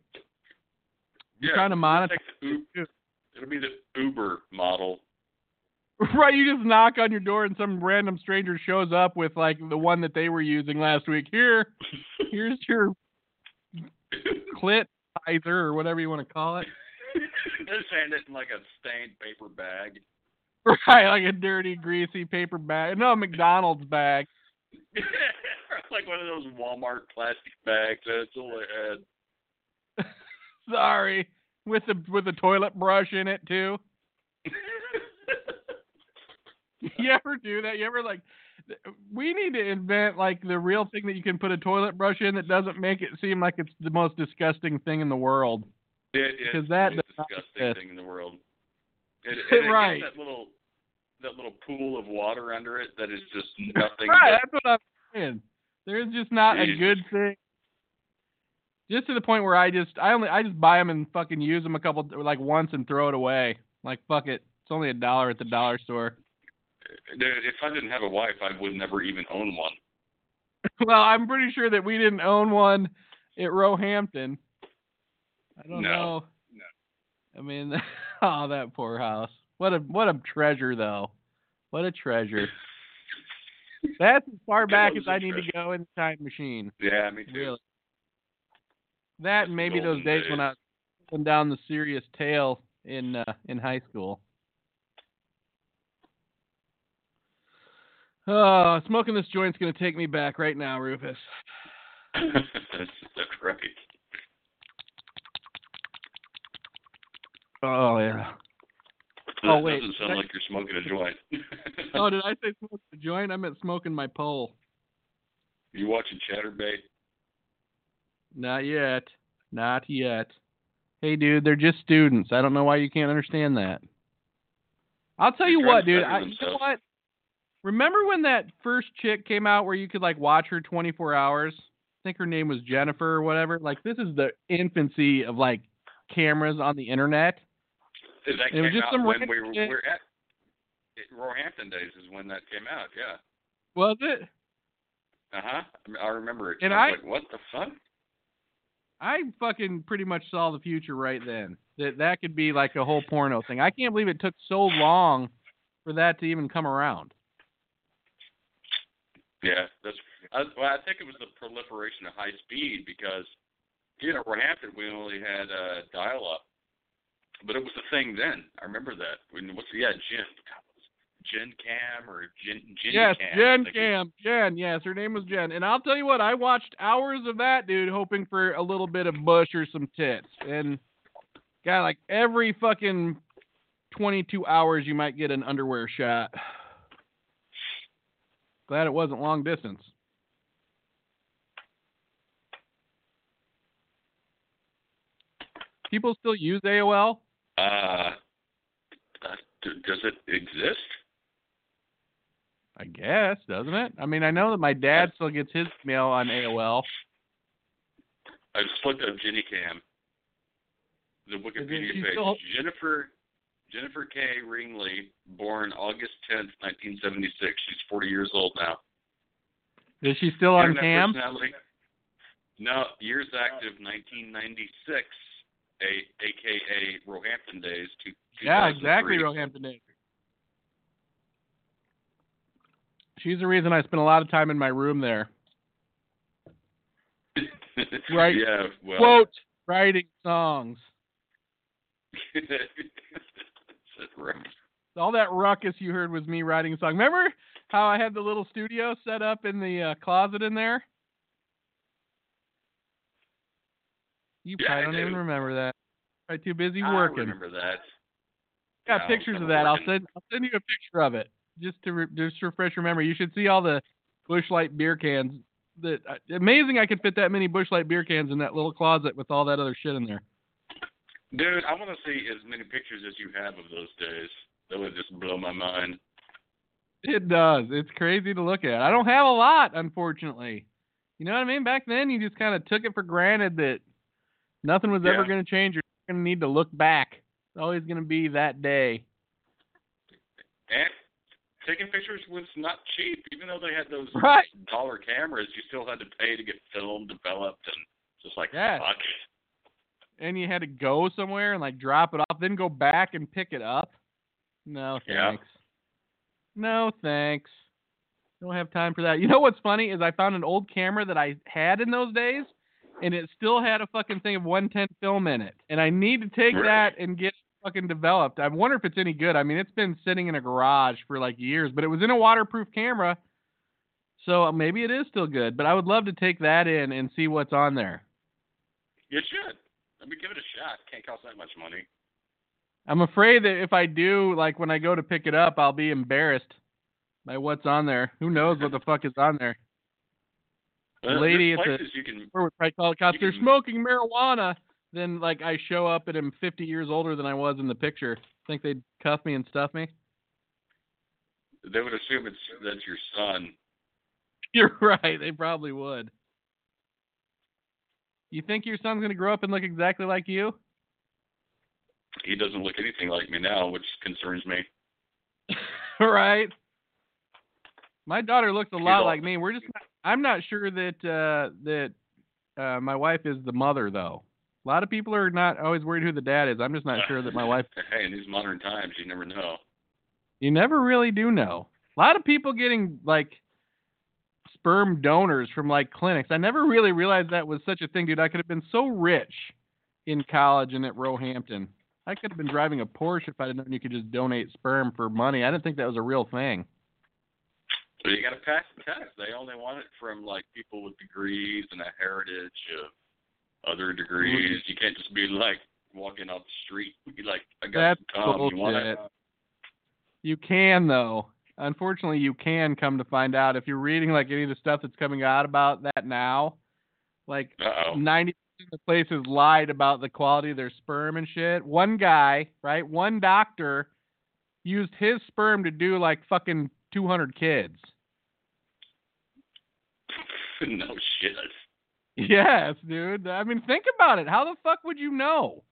You're yeah, trying to monetize. Uber- It'll be the Uber model. [LAUGHS] Right, you just knock on your door and some random stranger shows up with like the one that they were using last week. Here, [LAUGHS] here's your clit either or whatever you want to call it. [LAUGHS] Just hand it in like a stained paper bag. [LAUGHS] Right, like a dirty, greasy paper bag. No, McDonald's bag. [LAUGHS] like one of those Walmart plastic bags. That's all I had. [LAUGHS] Sorry, with the with the toilet brush in it too. You ever do that? You ever like? We need to invent like the real thing that you can put a toilet brush in that doesn't make it seem like it's the most disgusting thing in the world. It is Because that the does most not disgusting exist. thing in the world. It, and it gets Right. That little, that little pool of water under it that is just [LAUGHS] nothing. Right, but, that's what I'm saying. There's just not a good thing. Just to the point where I just I only I just buy them and fucking use them a couple like once and throw it away. Like fuck it, it's only a dollar at the dollar store. dude, if I didn't have a wife, I would never even own one. [LAUGHS] well, I'm pretty sure that we didn't own one at Roehampton. I don't No. know. No. I mean, [LAUGHS] oh, that poor house. What a what a treasure though. What a treasure. That's as far back as I need to go in the time machine. Yeah, me too. Really. That and maybe those days when. I was going down the serious tail in uh, in high school. Oh, smoking this joint's gonna take me back right now, Rufus. [LAUGHS] that's, that's right. Oh yeah. Oh, that Oh, wait. doesn't sound like you're smoking a joint. [LAUGHS] Oh, did I say smoking a joint? I meant smoking my pole. you watching Chaturbate? Not yet. Not yet. Hey, dude, they're just students. I don't know why you can't understand that. I'll tell you what, dude. I, you know what? Remember when that first chick came out where you could like watch her 24 hours? I think her name was Jennifer or whatever. Like this is the infancy of like cameras on the internet. That It was just some when we were, we're at it, Roehampton days is when that came out. Yeah. Was it? Uh huh. I remember it. And I was I- like, what the fuck? I fucking pretty much saw the future right then. That that could be like a whole porno thing. I can't believe it took so long for that to even come around. Yeah, that's. I, well, I think it was the proliferation of high speed because, you know, Roehampton we only had uh, dial up, but it was a thing then. I remember that. When what's yeah, Jim? God, what was- Jen Cam or Jen Jen yes, Cam. Jen Cam. Jen, yes, her name was Jen. And I'll tell you what, I watched hours of that dude hoping for a little bit of bush or some tits. And got like every fucking 22 hours you might get an underwear shot. Glad it wasn't long distance. People still use AOL? Uh, does it exist? I guess, doesn't it? I mean, I know that my dad still gets his mail on AOL. I just looked up JenniCam. The Wikipedia page. still- Jennifer Jennifer K. Ringley, born August 10th, 1976. She's 40 years old now. Is she still on Internet cam? No, years active 1996, a, aka Roehampton days. Two, Yeah, exactly, Roehampton Days. She's the reason I spend a lot of time in my room there. [LAUGHS] Right. Yeah. Well. Quote, writing songs. [LAUGHS] Right. All that ruckus you heard was me writing a song. Remember how I had the little studio set up in the uh, closet in there? You Yeah, probably I don't do. even remember that. Probably too busy working. I remember that. got No, pictures I'm of that. I'll send I'll send you a picture of it just to re- just to refresh your memory. You should see all the Busch Light beer cans. That uh, amazing! I could fit that many Busch Light beer cans in that little closet with all that other shit in there. Dude, I want to see as many pictures as you have of those days. That would just blow my mind. It does. It's crazy to look at. I don't have a lot, unfortunately. You know what I mean? Back then, you just kind of took it for granted that nothing was ever going to change. You're going to need to look back. It's always going to be that day. And taking pictures was not cheap. Even though they had those Right. dollar cameras, you still had to pay to get film developed and just like fuck. and you had to go somewhere and like drop it off, then go back and pick it up. No Yeah. thanks. No thanks. Don't have time for that. You know what's funny is I found an old camera that I had in those days, and it still had a fucking thing of 110 film in it. And I need to take that and get fucking developed. I wonder if it's any good. I mean, it's been sitting in a garage for like years, but it was in a waterproof camera, so maybe it is still good. But I would love to take that in and see what's on there. You should. Let me give it a shot. Can't cost that much money. I'm afraid that if I do, like when I go to pick it up, I'll be embarrassed by what's on there. Who knows what the fuck is on there? Uh, lady at the- you can. Would probably call cops. They're can- smoking marijuana. Then like I show up and I'm 50 years older than I was in the picture. Think they'd cuff me and stuff me? They would assume it's that's your son. [LAUGHS] You're right. They probably would. You think your son's gonna grow up and look exactly like you? He doesn't look anything like me now, which concerns me. [LAUGHS] right. My daughter looks a lot like me. We're just not, I'm not sure that uh that uh my wife is the mother though. A lot of people are not always worried who the dad is. I'm just not sure that my wife [LAUGHS] Hey, in these modern times, you never know. you never really do know. A lot of people getting like sperm donors from like clinics. I never really realized that was such a thing, dude. I could have been so rich in college and at Roehampton. I could have been driving a Porsche if I'd known you could just donate sperm for money. I didn't think that was a real thing. So you got to pass the test. They only want it from like people with degrees and a heritage of other degrees. You can't just be like walking off the street. Be like, I got That's some cum. You want it? You can though. Unfortunately, you can come to find out if you're reading like any of the stuff that's coming out about that now. Like ninety percent of places lied about the quality of their sperm and shit. One guy, right? One doctor used his sperm to do like fucking two hundred kids. [LAUGHS] no shit. Yes, dude. I mean, think about it. How the fuck would you know?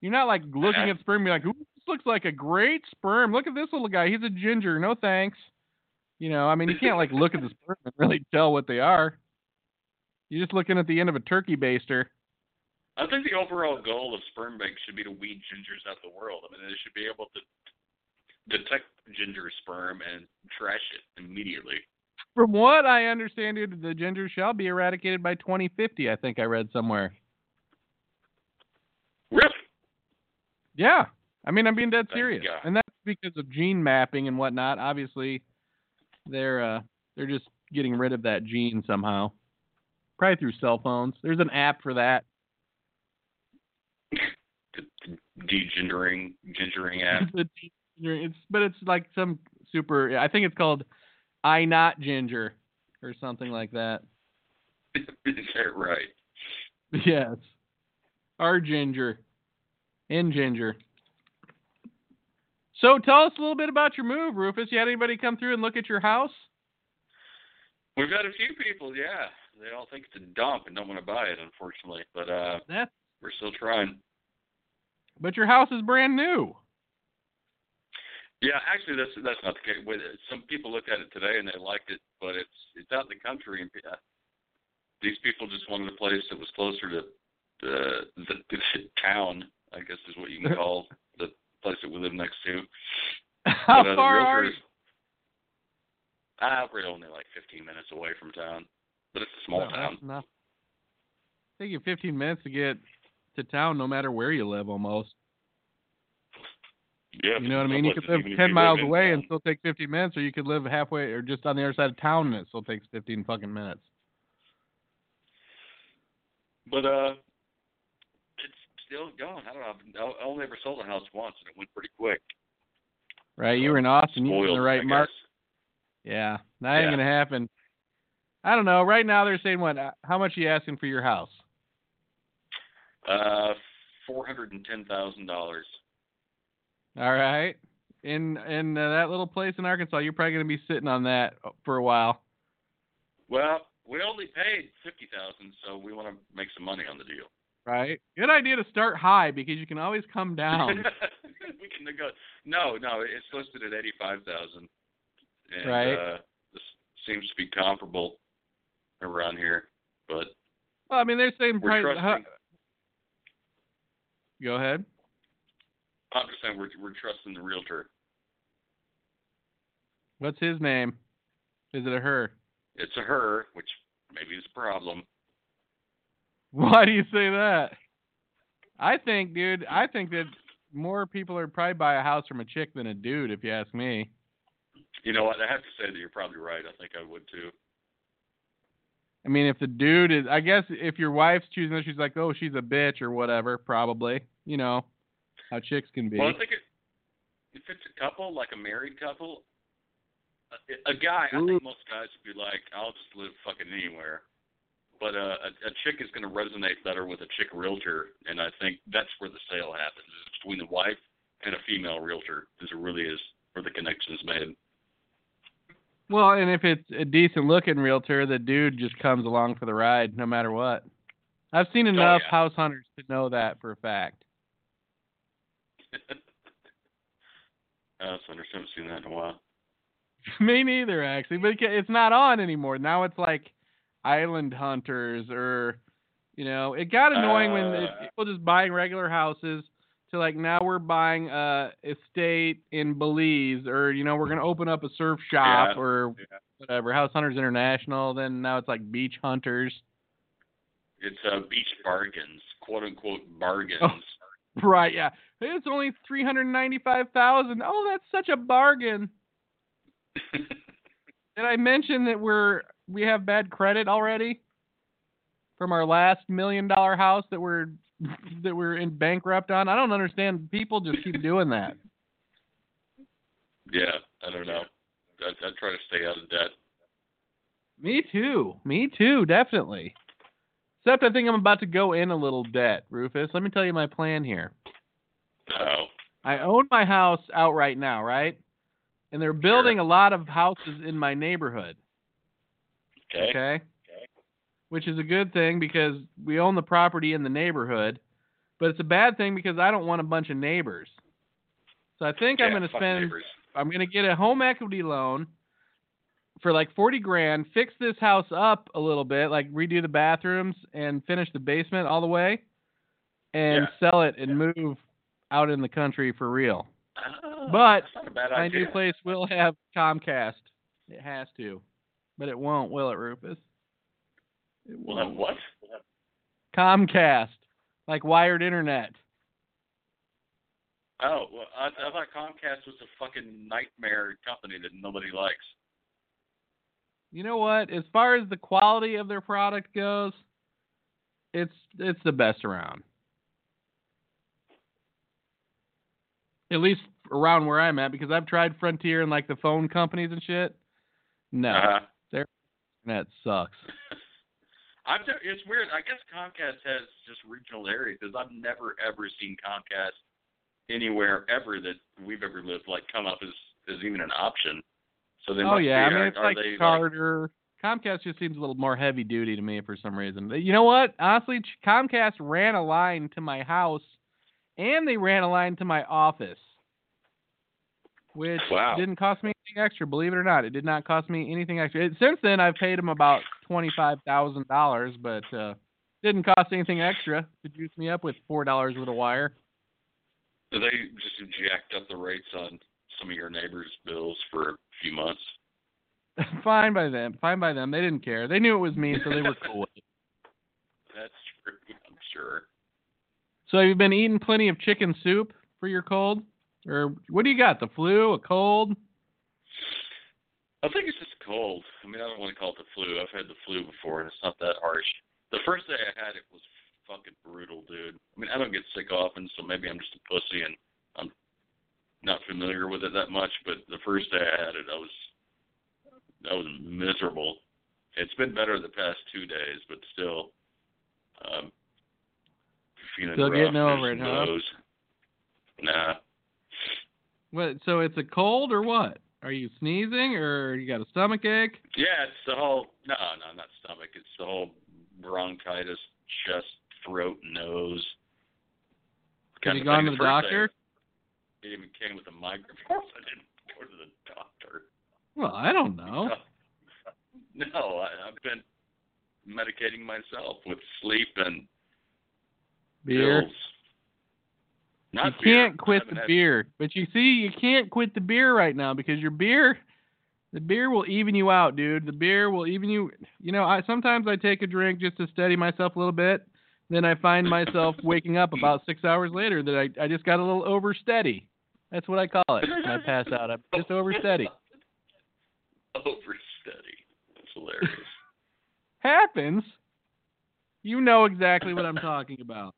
You're not like looking at sperm, and be like, "Ooh, this looks like a great sperm. Look at this little guy. He's a ginger. No thanks." You know, I mean, you can't like look at the [LAUGHS] sperm and really tell what they are. You're just looking at the end of a turkey baster. I think the overall goal of sperm banks should be to weed gingers out the world. I mean, they should be able to detect ginger sperm and trash it immediately. From what I understand, the ginger shall be eradicated by 2050. I think I read somewhere. Really? Yeah, I mean, I'm being dead Thank serious, God. and that's because of gene mapping and whatnot. Obviously, they're uh, they're just getting rid of that gene somehow. Probably through cell phones. There's an app for that. [LAUGHS] Degendering, gingering app. [LAUGHS] It's, it's but it's like some super. I think it's called I not ginger or something like that. Is [LAUGHS] that right? Yes. Our ginger. In ginger. So tell us a little bit about your move, Rufus. You had anybody come through and look at your house? We've got a few people, yeah. They all think it's a dump and don't want to buy it, unfortunately. But uh, That's we're still trying. but your house is brand new. Yeah, actually, that's that's not the case. Some people looked at it today and they liked it, but it's it's out in the country, and uh, these people just wanted a place that was closer to the the, the town. I guess is what you can call [LAUGHS] the place that we live next to. How But, uh, far are you? Ah, we're only like 15 minutes away from town, but it's a small No, town. enough. Take you 15 minutes to get to town, no matter where you live, almost. Yeah, You know what I mean? You could live 10 miles away and still take 15 minutes, or you could live halfway or just on the other side of town and it still takes 15 fucking minutes. But uh, it's still going. I don't know. I only ever sold a house once, and it went pretty quick. Right? You were in Austin. You were in the right I mark. guess. Yeah, that ain't Yeah. gonna happen. I don't know. Right now they're saying what? uh, How much are you asking for your house? Uh, four hundred and ten thousand dollars. All right. In in uh, that little place in Arkansas, you're probably gonna be sitting on that for a while. Well, we only paid fifty thousand, so we want to make some money on the deal. Right. Good idea to start high because you can always come down. [LAUGHS] we can negotiate. No, no, it's listed at eighty-five thousand. And, Right. Uh, this seems to be comparable around here, but well, I mean, they're saying price. Go ahead. I'm just saying we're we're trusting the realtor. What's his name? Is it a her? It's a her, which maybe is a problem. Why do you say that? I think, dude, I think that more people are probably buy a house from a chick than a dude, if you ask me. You know what? I have to say that you're probably right. I think I would too. I mean, if the dude is, I guess if your wife's choosing it, she's like, oh, she's a bitch or whatever, probably. You know how chicks can be. Well, I think it, if it's a couple, like a married couple, a, a guy, I think most guys would be like, I'll just live fucking anywhere. But uh, a, a chick is going to resonate better with a chick realtor, and I think that's where the sale happens. Is between the wife and a female realtor. Is it really is where the connection's made. Well, and if it's a decent looking realtor, the dude just comes along for the ride no matter what. I've seen enough Oh, yeah. house hunters to know that for a fact. Uh, so I haven't seen that in a while. [LAUGHS] Me neither, actually. But it's not on anymore. Now it's like island hunters or, you know, it got annoying when it, Uh. people just buying regular houses to like now we're buying a estate in Belize or, you know, we're going to open up a surf shop Yeah. or Yeah. whatever, House Hunters International. Then now it's like beach hunters. It's uh, beach bargains, quote unquote bargains. Oh. [LAUGHS] Right, yeah. It's only 395,000. Oh, that's such a bargain. [LAUGHS] Did I mention that we're we have bad credit already from our last million dollar house that we're that we're in bankrupt on? I don't understand. People just keep [LAUGHS] doing that. yeah, I don't know. I, I try to stay out of debt. Me too. Me too. Definitely. Except I think I'm about to go in a little debt, Rufus. Let me tell you my plan here. Oh, I own my house outright now, right? And they're building a lot of houses in my neighborhood. okay. Okay. Okay. Which is a good thing because we own the property in the neighborhood, but it's a bad thing because I don't want a bunch of neighbors. So I think I'm going to spend neighbors. I'm going to get a home equity loan for like 40 grand, fix this house up a little bit, like redo the bathrooms and finish the basement all the way and sell it and move out in the country for real. Oh, But that's not a bad My new place will have Comcast. It has to. But it won't, will it, Rufus? It won't. what? Comcast. Like wired internet. Oh, well, I, I thought Comcast was a fucking nightmare company that nobody likes. You know what? As far as the quality of their product goes, it's it's the best around. At least around where I'm at, because I've tried Frontier and like the phone companies and shit. No, Uh-huh. that sucks. [LAUGHS] I've never, it's weird. I guess Comcast has just regional areas because I've never ever seen Comcast anywhere ever that we've ever lived like come up as as even an option. So they oh must yeah, be, I mean it's like they Carter. Comcast just seems a little more heavy duty to me for some reason. You know what? Honestly, Comcast ran a line to my house, and they ran a line to my office, which Wow. didn't cost me anything extra. Believe it or not, it did not cost me anything extra. It, since then, I've paid them about twenty five thousand dollars, but uh, didn't cost anything extra to juice me up with four dollars with a wire. like, they just jacked up the rates on some of your neighbors' bills for a few months. [LAUGHS] fine by them. Fine by them. They didn't care. They knew it was me, so they were cool with it. [LAUGHS] That's true. I'm sure. So you've been eating plenty of chicken soup for your cold, or what do you got? The flu, a cold? I think it's just a cold. I mean, I don't want to call it the flu. I've had the flu before, and it's not that harsh. The first day I had it was fucking brutal, dude. I mean, I don't get sick often, so maybe I'm just a pussy and I'm not familiar with it that much. But the first day I had it, I was I was miserable. It's been better the past two days, but still, um, feeling Still getting over it, huh? nose. Nah. What? So it's a cold or what? Are you sneezing or you got a stomach ache? Yeah, it's the whole no, no, not stomach. It's the whole bronchitis, chest, throat, nose. Have you gone to the doctor? day, It even came with a migraine. Of course, I didn't go to the doctor. Well, I don't know. [LAUGHS] No, I, I've been medicating myself with sleep and Beer. pills. Not you beer. can't quit the had- beer. But you see, you can't quit the beer right now because your beer, the beer will even you out, dude. The beer will even you. You know, I sometimes I take a drink just to steady myself a little bit. Then I find myself [LAUGHS] waking up about six hours later that I I just got a little oversteady. That's what I call it. I pass out. I'm just oversteady. Oversteady. That's hilarious. [LAUGHS] Happens. You know exactly what I'm talking about.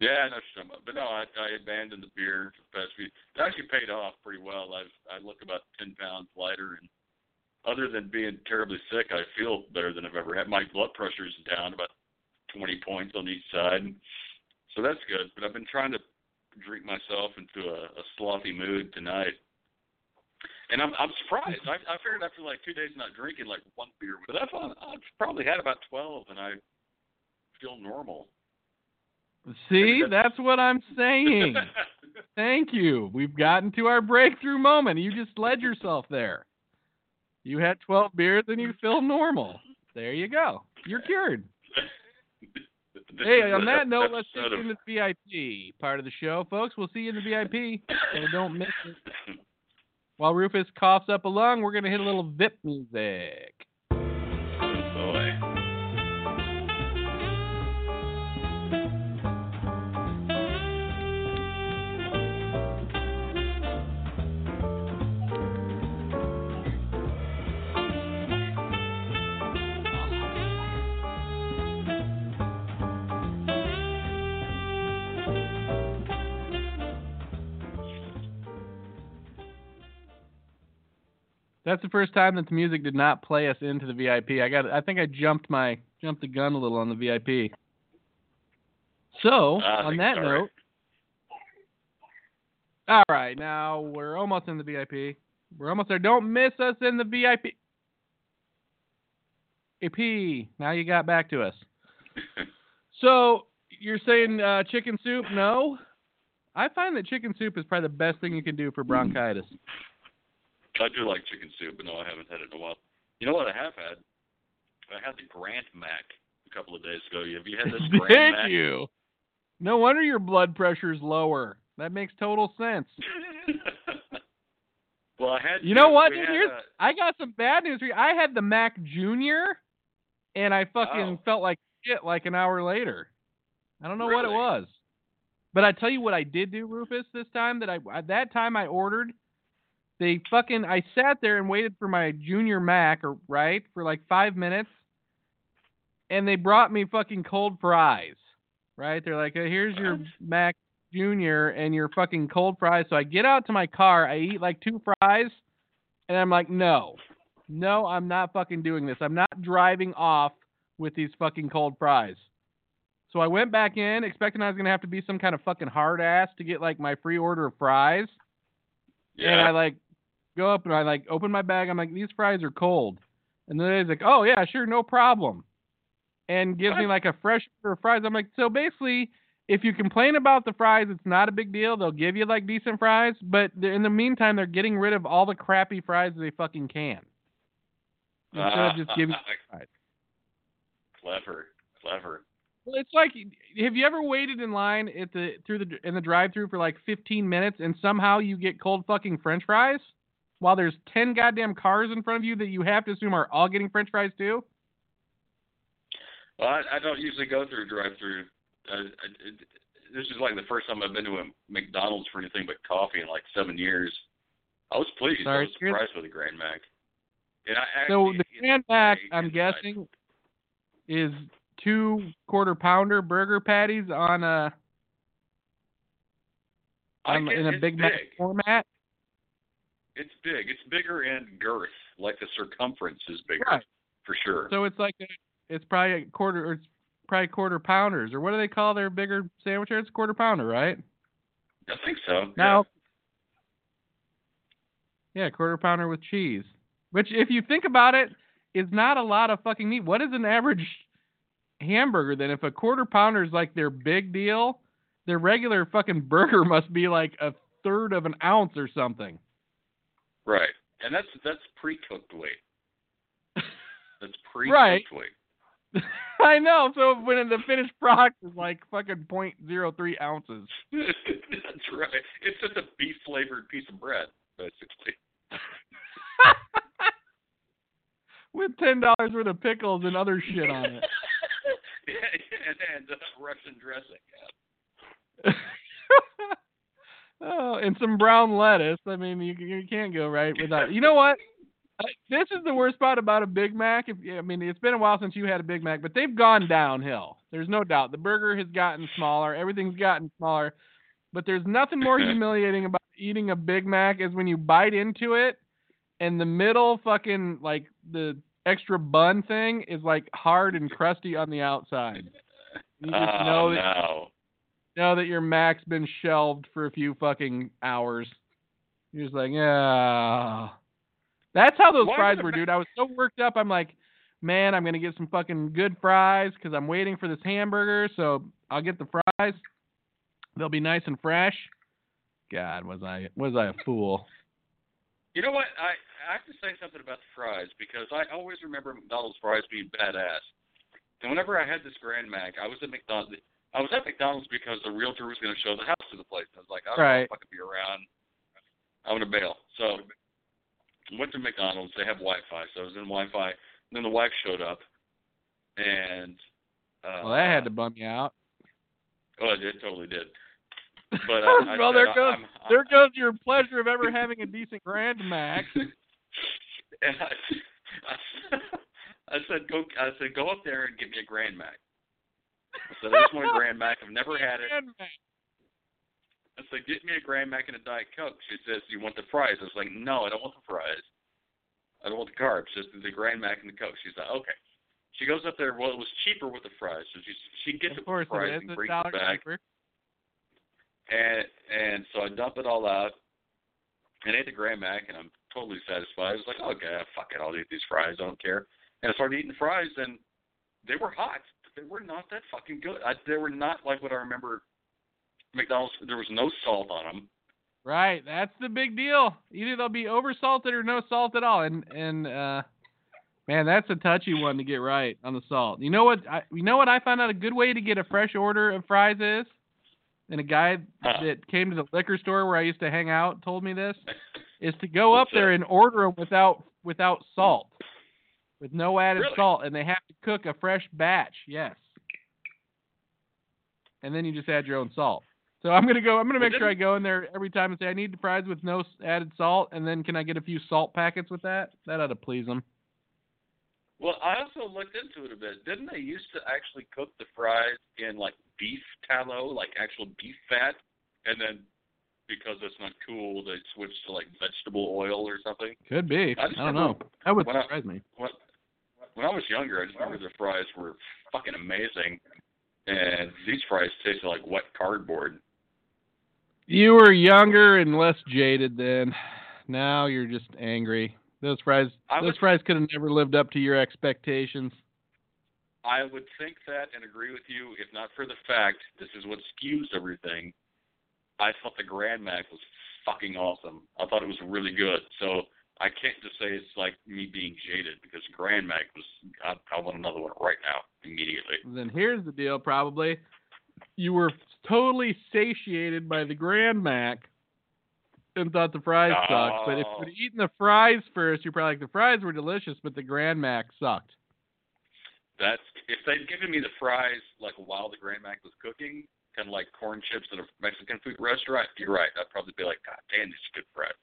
Yeah, I know some, but no, I, I abandoned the beer for the past few. It actually paid off pretty well. I've I look about ten pounds lighter, and other than being terribly sick, I feel better than I've ever had. My blood pressure's down about twenty points on each side, so that's good. But I've been trying to drink myself into a, a slothy mood tonight, and I'm I'm surprised. I I figured after like two days not drinking, like one beer, but I've I've probably had about twelve, and I feel normal. See, [LAUGHS] that's what I'm saying. Thank you. We've gotten to our breakthrough moment. You just led yourself there. You had 12 beers and you feel normal. There you go. You're cured. Hey, on that note, let's get episode into the VIP part of the show, folks. We'll see you in the VIP, so don't miss it. While Rufus coughs up a lung, we're going to hit a little VIP music. That's the first time that the music did not play us into the VIP. I got I think I jumped my jumped the gun a little on the VIP. So, I on that all right. note, all right, now we're almost in the VIP. We're almost there. Don't miss us in the VIP. AP. Now you got back to us. [LAUGHS] So you're saying uh, chicken soup? No. I find that chicken soup is probably the best thing you can do for bronchitis. I do like chicken soup, but no, I haven't had it in a while. You know what I have had? I had the Grand Mac a couple of days ago. Have you had this [LAUGHS] Grand Thank Mac? you. No wonder your blood pressure's lower. That makes total sense. [LAUGHS] well, I had. You know what, dude? Here's- uh, I got some bad news for you. I had the Mac Junior, and I fucking Oh. felt like shit like an hour later. I don't know what it was. But I tell you what I did do, Rufus, this time that I at that time I ordered. They fucking I sat there and waited for my junior Mac or right for like five minutes, and they brought me fucking cold fries. Right? They're like, "Uh, here's your [LAUGHS] Mac Junior and your fucking cold fries. So I get out to my car, I eat like two fries, and I'm like, no, no, I'm not fucking doing this. I'm not driving off with these fucking cold fries. So I went back in expecting I was gonna have to be some kind of fucking hard ass to get like my free order of fries. And I like go up and I like open my bag. I'm like, these fries are cold. And then he's like, oh yeah, sure, no problem. And gives me like a fresh order of fries. I'm like, so basically, if you complain about the fries, it's not a big deal. They'll give you like decent fries, but in the meantime, they're getting rid of all the crappy fries they fucking can. Instead of just giving [LAUGHS] fries. clever, clever. Well, it's like, have you ever waited in line at the through the in the drive-through for like 15 minutes and somehow you get cold fucking French fries, while there's 10 goddamn cars in front of you that you have to assume are all getting French fries too? Well, I, I don't usually go through drive-through. I, it, this is like the first time I've been to a McDonald's for anything but coffee in like seven years. I was pleased. I was surprised with the Grand Mac. And I So the Grand Mac, I'm inside- guessing, is two quarter pounder burger patties on a on, in a Big Mac format. It's big. It's bigger in girth. Like the circumference is bigger, Right. for sure. So it's like a, it's probably a quarter or it's probably quarter pounders or what do they call their bigger sandwiches? It's quarter pounder, right? I think so. Now, yeah, quarter pounder with cheese. Which, if you think about it, is not a lot of fucking meat. What is an average hamburger then? If a quarter pounder is like their big deal, their regular fucking burger [LAUGHS] must be like a third of an ounce or something. Right. And that's that's pre-cooked weight. [LAUGHS] That's pre-cooked Right. weight. [LAUGHS] I know. So when the finished product is like fucking point zero three ounces. [LAUGHS] that's right. It's just a beef flavored piece of bread, basically. With ten dollars worth of pickles and other shit on it. yeah, and, and uh, Russian dressing. Yeah. Oh, and some brown lettuce. I mean, you you can't go right without. You know what? Uh, This is the worst part about a Big Mac. If I mean, it's been a while since you had a Big Mac, but they've gone downhill. There's no doubt. The burger has gotten smaller. Everything's gotten smaller. But there's nothing more [CLEARS THROAT] humiliating about eating a Big Mac is when you bite into it, and the middle fucking like the extra bun thing is like hard and crusty on the outside. You just oh, know that no. Know that your Mac's been shelved for a few fucking hours. You're just like, yeah. That's how those Why fries were, dude. I was so worked up. I'm like, man, I'm gonna get some fucking good fries because I'm waiting for this hamburger. So I'll get the fries. They'll be nice and fresh. God, was I was I a fool? You know what? I I have to say something about the fries because I always remember McDonald's fries being badass. And whenever I had this Grand Mac, I was at McDonald's. I was at McDonald's because the realtor was going to show the house to the place. I was like, I don't Right. know if I could be around. I'm going to bail. So went to McDonald's. They have Wi-Fi, so I was in Wi-Fi. And then the wife showed up, and uh, Well, that had to bum you out. Oh, it did, totally did. But uh, [LAUGHS] I well, there I- goes I'm- I'm- there goes your pleasure of ever having a decent Grand Mac. [LAUGHS] and I, I, [LAUGHS] I said, go. I said, go up there and get me a Grand Mac. I said, I just want a Grand Mac. I've never had it. I said, get me a Grand Mac and a Diet Coke. She says, you want the fries? I was like, no, I don't want the fries. I don't want the carbs. Just the Grand Mac and the Coke. She's like, okay. She goes up there. Well, it was cheaper with the fries, so she she gets Of the fries and brings it back. cheaper. And and so I dump it all out and ate the Grand Mac, and I'm totally satisfied. I was like, okay, fuck it, I'll eat these fries. I don't care. And I started eating the fries, and they were hot. They were not that fucking good. I, they were not like what I remember. McDonald's. There was no salt on them. Right, that's the big deal. Either they'll be over salted or no salt at all. And and uh man, that's a touchy one to get right on the salt. You know what I you know what I found out a good way to get a fresh order of fries is? And a guy Huh. that came to the liquor store where I used to hang out told me this [LAUGHS] is to go up there and order them without without salt. With no added Really? salt and they have to cook a fresh batch. Yes. And then you just add your own salt. So I'm gonna go. I'm gonna make sure I go in there every time and say I need the fries with no added salt, and then can I get a few salt packets with that? That ought to please them. Well, I also looked into it a bit. Didn't they used to actually cook the fries in like beef tallow, like actual beef fat, and then because it's not cool, they switched to like vegetable oil or something? Could be. I I, don't know. That would when I- surprise me. When, when I was younger, I just remember the fries were fucking amazing, and these fries tasted like wet cardboard. You were younger and less jaded then. Now you're just angry. Those fries. I those was- fries could have never lived up to your expectations. I would think that and agree with you, if not for the fact this is what skews everything. I thought the Grand Mac was fucking awesome. I thought it was really good. So I can't just say it's like me being jaded because Grand Mac was. I, I want another one right now, immediately. Then here's the deal. Probably you were totally satiated by the Grand Mac and thought the fries sucked. But if Oh. you'd eaten the fries first, you're probably like the fries were delicious, but the Grand Mac sucked. That's if they'd given me the fries like while the Grand Mac was cooking, kind of like corn chips at a Mexican food restaurant. You're right. I'd probably be like, God damn, these are good fries.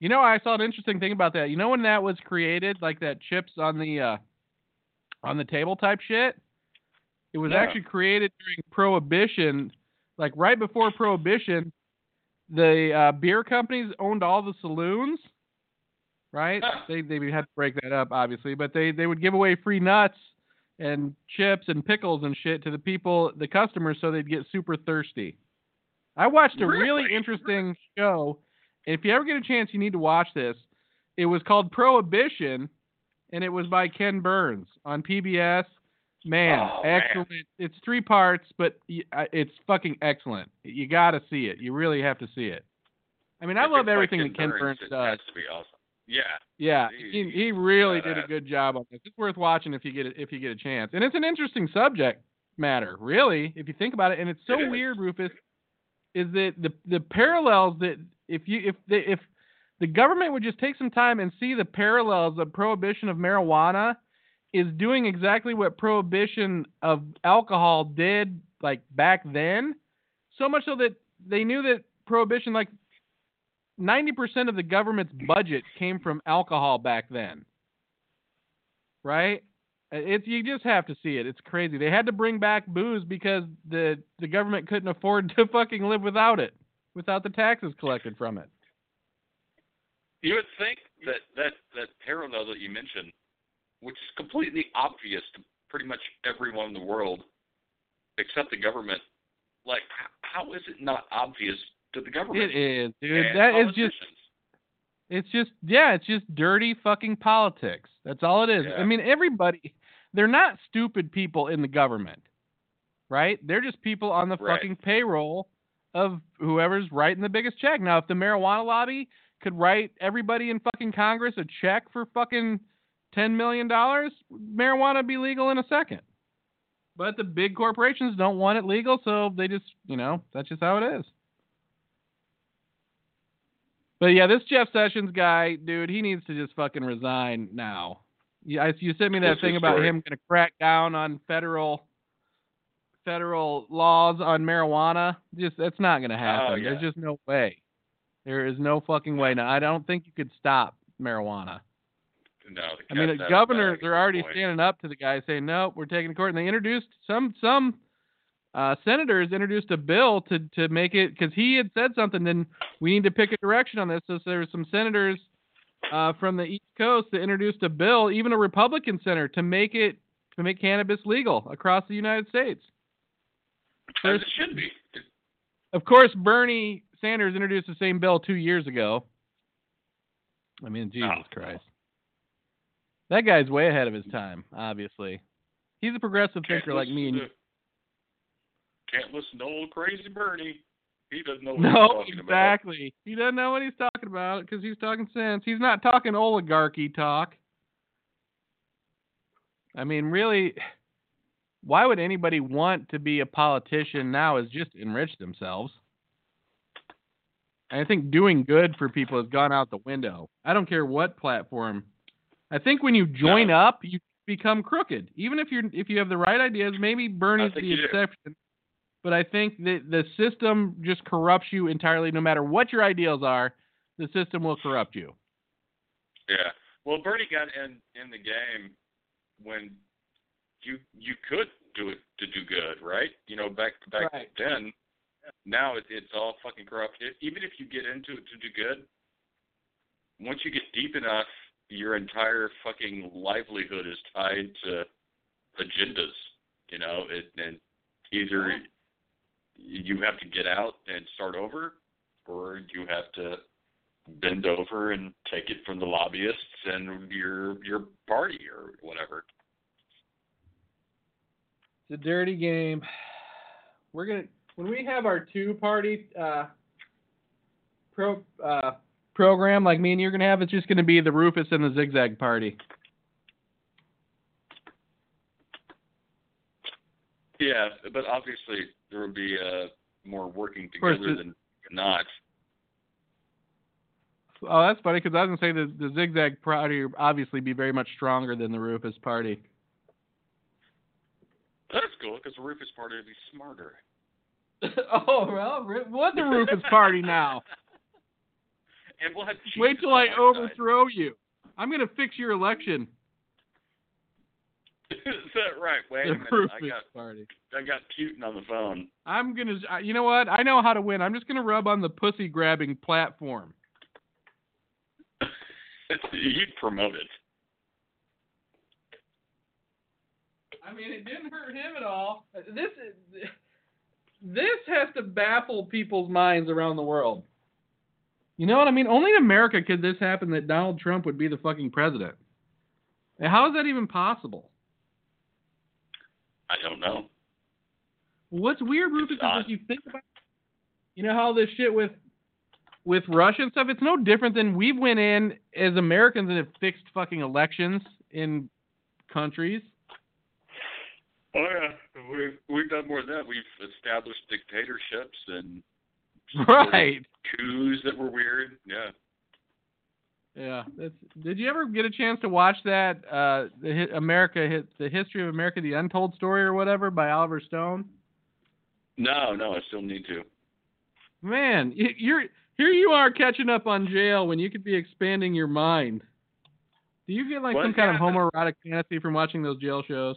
You know, I saw an interesting thing about that. You know when that was created, like that chips on the uh on the table type shit? It was Yeah. actually created during Prohibition, like right before Prohibition. The uh, beer companies owned all the saloons, right? They they had to break that up, obviously, but they they would give away free nuts and chips and pickles and shit to the people, the customers, so they'd get super thirsty. I watched a really Really? interesting show. If you ever get a chance, you need to watch this. It was called Prohibition, and it was by Ken Burns on PBS. Man, Oh, man. excellent. It's three parts, but uh, it's fucking excellent. You got to see it. You really have to see it. I mean, I If love everything Ken that Ken Burns does. to be awesome. Yeah. Yeah, he, he really did a good job on this. It's worth watching if you get it, if you get a chance. And it's an interesting subject matter, really, if you think about it. And it's so It weird, Rufus, is that the the parallels that if you if the if the government would just take some time and see the parallels of prohibition of marijuana is doing exactly what prohibition of alcohol did like back then so much so that they knew that prohibition like 90% of the government's budget came from alcohol back then. Right? Uh, it's you just have to see it. It's crazy. They had to bring back booze because the the government couldn't afford [LAUGHS] to fucking live without it, without the taxes collected from it. You would think that that that parallel that you mentioned, which is completely obvious to pretty much everyone in the world, except the government, like how is it not obvious to the government? It is, dude. That is just? It's just yeah, it's just dirty fucking politics. That's all it is. I mean, everybody they're not stupid people in the government. Right? They're just people on the Right. fucking payroll of whoever's writing the biggest check. Now, if the marijuana lobby could write everybody in fucking Congress a check for fucking 10 million dollars, marijuana would be legal in a second. But the big corporations don't want it legal, so they just, you know, that's just how it is. But yeah, this Jeff Sessions guy, dude, he needs to just fucking resign now. Yeah, I- you sent me that What's thing about story? him going to crack down on federal federal laws on marijuana. Just that's not going to happen. Oh, yeah. There's just no way. There is no fucking way. Now, I don't think you could stop marijuana. No, I mean, the governors are already point. standing up to the guy saying, "No, we're taking to court." And they introduced some some uh, senators introduced a bill to to make it because he had said something. Then we need to pick a direction on this. So, there were some senators uh, from the East Coast that introduced a bill, even a Republican senator, to make it to make cannabis legal across the United States. As it should be. Of course, Bernie Sanders introduced the same bill two years ago. I mean, Jesus Oh. Christ. That guy's way ahead of his time, obviously. He's a progressive Can't thinker like me and to- Can't listen to old crazy Bernie. He doesn't know what No, he's talking about. exactly. He doesn't know what he's talking about because he's talking sense. He's not talking oligarchy talk. I mean, really, why would anybody want to be a politician now is just enrich themselves. And I think doing good for people has gone out the window. I don't care what platform. I think when you join No. up, you become crooked. Even if you're if you have the right ideas, maybe Bernie's the exception. But I think that the system just corrupts you entirely. No matter what your ideals are, the system will corrupt you. Yeah. Well, Bernie got in in the game when you you could do it to do good, right? You know, back back Right. then. Now it, it's all fucking corrupt. Even if you get into it to do good, once you get deep enough, your entire fucking livelihood is tied to agendas. You know, it and either you have to get out and start over, or you have to bend over and take it from the lobbyists and your your party or whatever. It's a dirty game. We're gonna when we have our two party uh, pro uh, program like me and you're gonna have, it's just gonna be the Rufus and the Zigzag Party. Yeah, but obviously there would be uh, more working together it- than not. Oh, that's funny because I was gonna say the the Zigzag Party would obviously be very much stronger than the Rufus Party. That's cool because the Rufus party would be smarter. [LAUGHS] oh well, Ru- what the Rufus Party now? [LAUGHS] And we'll have Wait till I on side. overthrow you. I'm gonna fix your election. [LAUGHS] Is that right? Wait a minute. Rufus I got Party. I got Putin on the phone. I'm gonna. You know what? I know how to win. I'm just gonna rub on the pussy grabbing platform. [LAUGHS] You'd promote it. I mean, it didn't hurt him at all. This is, this has to baffle people's minds around the world. You know what I mean? Only in America could this happen that Donald Trump would be the fucking president. How is that even possible? I don't know. What's weird, Rufus, is if you think about, you know how this shit with with Russia and stuff. It's no different than we went in as Americans and have fixed fucking elections in countries. Oh yeah, we've we've done more than that. We've established dictatorships and [LAUGHS] Right. coups that were weird. Yeah. Yeah. That's, did you ever get a chance to watch that uh the America Hi- the History of America the Untold Story or whatever by Oliver Stone? No, no, I still need to. Man, you're here you are catching up on jail when you could be expanding your mind. Do you get like some kind of homoerotic fantasy from watching those jail shows?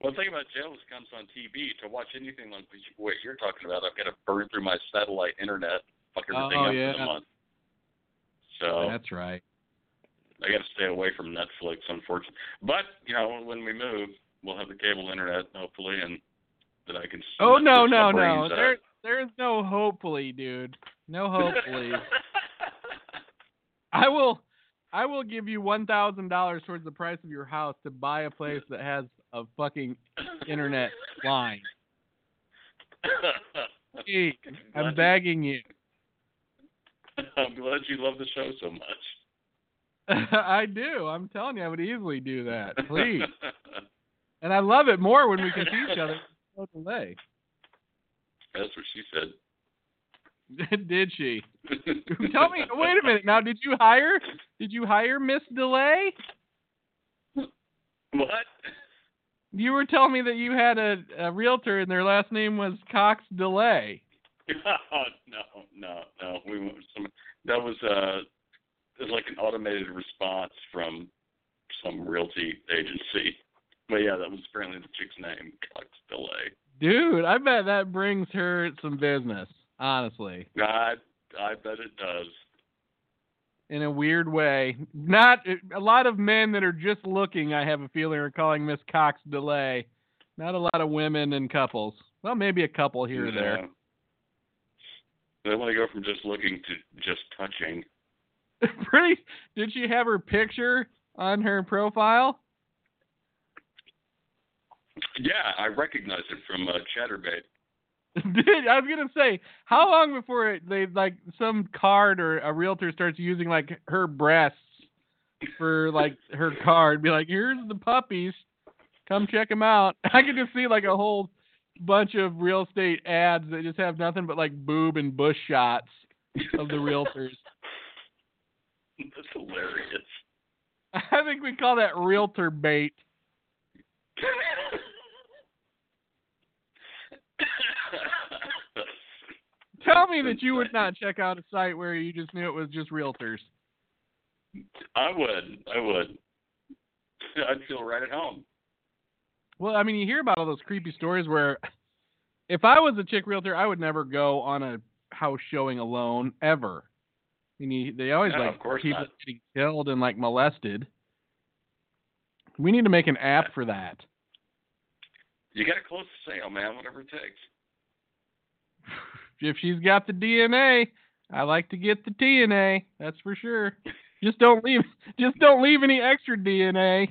Well, the thing about jail is it comes on TV. To watch anything like what you- what you're talking about, I've got to burn through my satellite internet, fuck everything Oh, up yeah. the month. So That's right. I got to stay away from Netflix, unfortunately. But you know, when we move, we'll have the cable internet, hopefully, and that I can. Oh no no no! out. There there's no hopefully, dude. No [LAUGHS] hopefully. I will I will give you one thousand dollars towards the price of your house to buy a place that has a fucking internet line. [LAUGHS] Please, I'm begging you. [LAUGHS] I'm glad you love the show so much. [LAUGHS] I do. I'm telling you, I would easily do that. Please. [LAUGHS] And I love it more when we can see each other. No delay. That's what she said. Did she? Tell me. Wait a minute. Now, did you hire? Did you hire Miss Delay? What? You were telling me that you had a, a realtor and their last name was Cox Delay. Oh, [LAUGHS] no, no, no. We went some. That was uh, it was like an automated response from some realty agency. But yeah, that was apparently the chick's name, Cox Delay. Dude, I bet that brings her some business, honestly, I I bet it does. in a weird way. Not a lot of men that are just looking, I have a feeling, are calling Miss Cox Delay. Not a lot of women and couples. Well, maybe a couple here or there. They want to go from just looking to just touching. [LAUGHS] Pretty. Did she have her picture on her profile? Yeah, I recognize it from uh, Chaturbate. [LAUGHS] Did I was gonna say how long before it, they like some card or a realtor starts using like her breasts for like her card? Be like, here's the puppies, come check them out. [LAUGHS] I could just see like a whole bunch of real estate ads that just have nothing but like boob and bush shots of the realtors. [LAUGHS] That's hilarious. I think we call that realtor bait. [LAUGHS] Tell me that you would not check out a site where you just knew it was just realtors. I would. I would. I'd feel right at home. Well, I mean, you hear about all those creepy stories where if I was a chick realtor, I would never go on a house showing alone ever. I mean, you, they always No, like people not. getting killed and like molested. We need to make an app for that. You got to close the sale, man. Whatever it takes. If she's got the DNA, I like to get the TNA. That's for sure. Just don't leave. Just don't leave any extra DNA.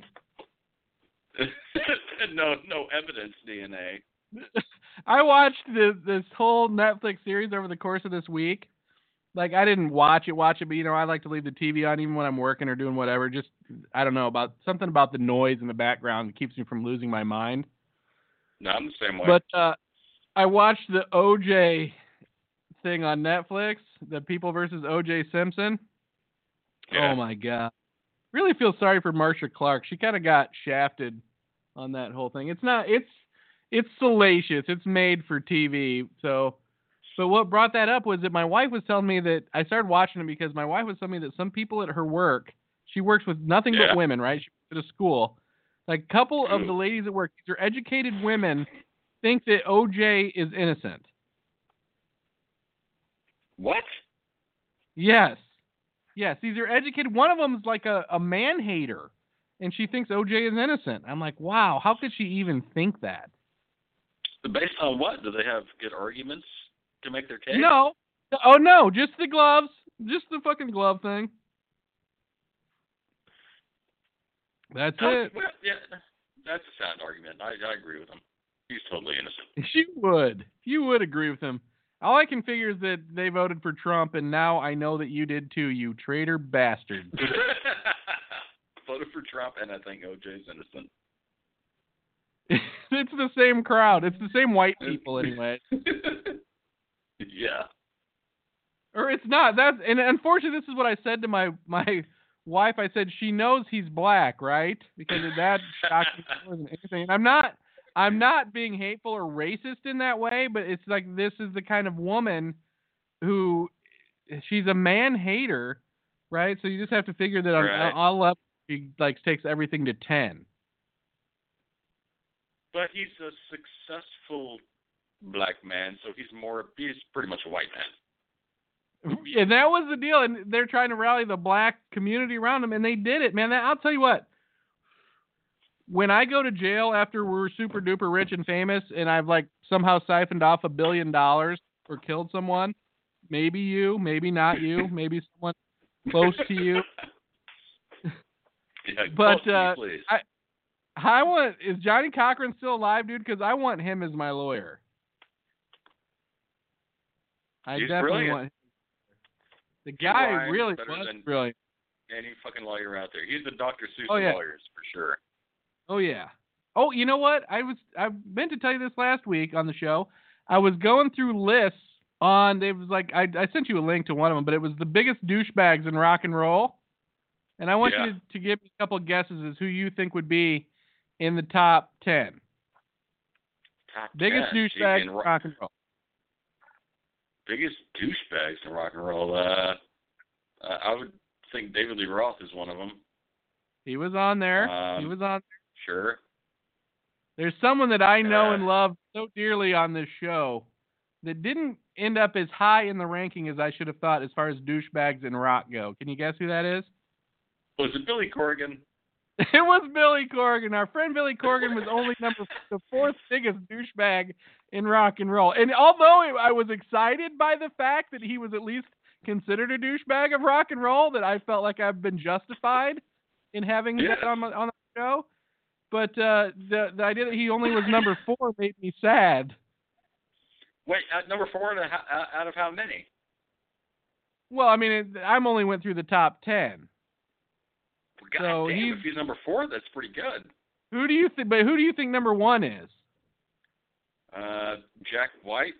[LAUGHS] no, no evidence DNA. [LAUGHS] I watched this this whole Netflix series over the course of this week. Like I didn't watch it, watch it, but you know I like to leave the TV on even when I'm working or doing whatever. Just I don't know about something about the noise in the background that keeps me from losing my mind. No, I'm the same way. But uh, I watched the OJ thing on Netflix, the People versus OJ Simpson. Yeah. Oh my god. Really feel sorry for Marcia Clark. She kind of got shafted on that whole thing. It's not it's it's salacious. It's made for TV. So but what brought that up was that my wife was telling me that I started watching it because my wife was telling me that some people at her work, she works with nothing Yeah. but women, right? She works at a school. Like a couple of mm. the ladies at work, these are educated women, think that OJ is innocent. What? Yes. Yes, these are educated. One of them's like a, a man hater, and she thinks OJ is innocent. I'm like, wow, how could she even think that? Based on what? Do they have good arguments to make their case? No. Oh, no, just the gloves. Just the fucking glove thing. That's Oh, it. well, yeah, that's a sound argument. I, I agree with him. He's totally innocent. [LAUGHS] You would. You would agree with him. All I can figure is that they voted for Trump, and now I know that you did too, you traitor bastard. [LAUGHS] Voted for Trump, and I think OJ's innocent. [LAUGHS] it's the same crowd. It's the same white people anyway. [LAUGHS] yeah. Or it's not. That's and unfortunately, this is what I said to my my wife. I said she knows he's black, right? Because of that [LAUGHS] shocked more than anything. And I'm not. I'm not being hateful or racist in that way, but it's like this is the kind of woman who she's a man hater, right? So you just have to figure that on Right. all up she like takes everything to ten. But he's a successful black man, so he's more. He's pretty much a white man. [LAUGHS] And that was the deal. And they're trying to rally the black community around him, and they did it, man. That, I'll tell you what. When I go to jail after we're super duper rich and famous, and I've like somehow siphoned off a billion dollars or killed someone, maybe you, maybe not you, maybe someone close to you. [LAUGHS] Yeah, But, me, uh. I- I want is Johnnie Cochran still alive, dude? Because I want him as my lawyer. I He's definitely brilliant. want. Him. The guy really was than- brilliant. Any fucking lawyer out there. He's the Dr. Seuss Oh, yeah. of lawyers for sure. Oh yeah. Oh, you know what? I was I meant to tell you this last week on the show. I was going through lists on it was like I I sent you a link to one of them, but it was the biggest douchebags in rock and roll. And I want Yeah. you to, to give me a couple guesses as who you think would be in the top ten. Top Biggest douchebags In rock and roll. biggest douchebags in rock and roll. Uh, I would think David Lee Roth is one of them. He was on there. he Um, was on There. Sure. There's someone that I know Uh, and love so dearly on this show that didn't end up as high in the ranking as I should have thought as far as douchebags in rock go. Can you guess who that is? Was it Billy Corgan? [LAUGHS] It was Billy Corgan. Our friend Billy Corgan was only number the fourth biggest douchebag in rock and roll. And although I was excited by the fact that he was at least considered a douchebag of rock and roll, that I felt like I've been justified in having Yes. that on my, on the show. But uh, the the idea that he only was number [LAUGHS] four made me sad. Wait, at number four out of how, out of how many? Well, I mean, it, I'm only went through the top ten. God So damn, he's- if he's number four, that's pretty good. Who do you think? But who do you think number one is? Uh, Jack White.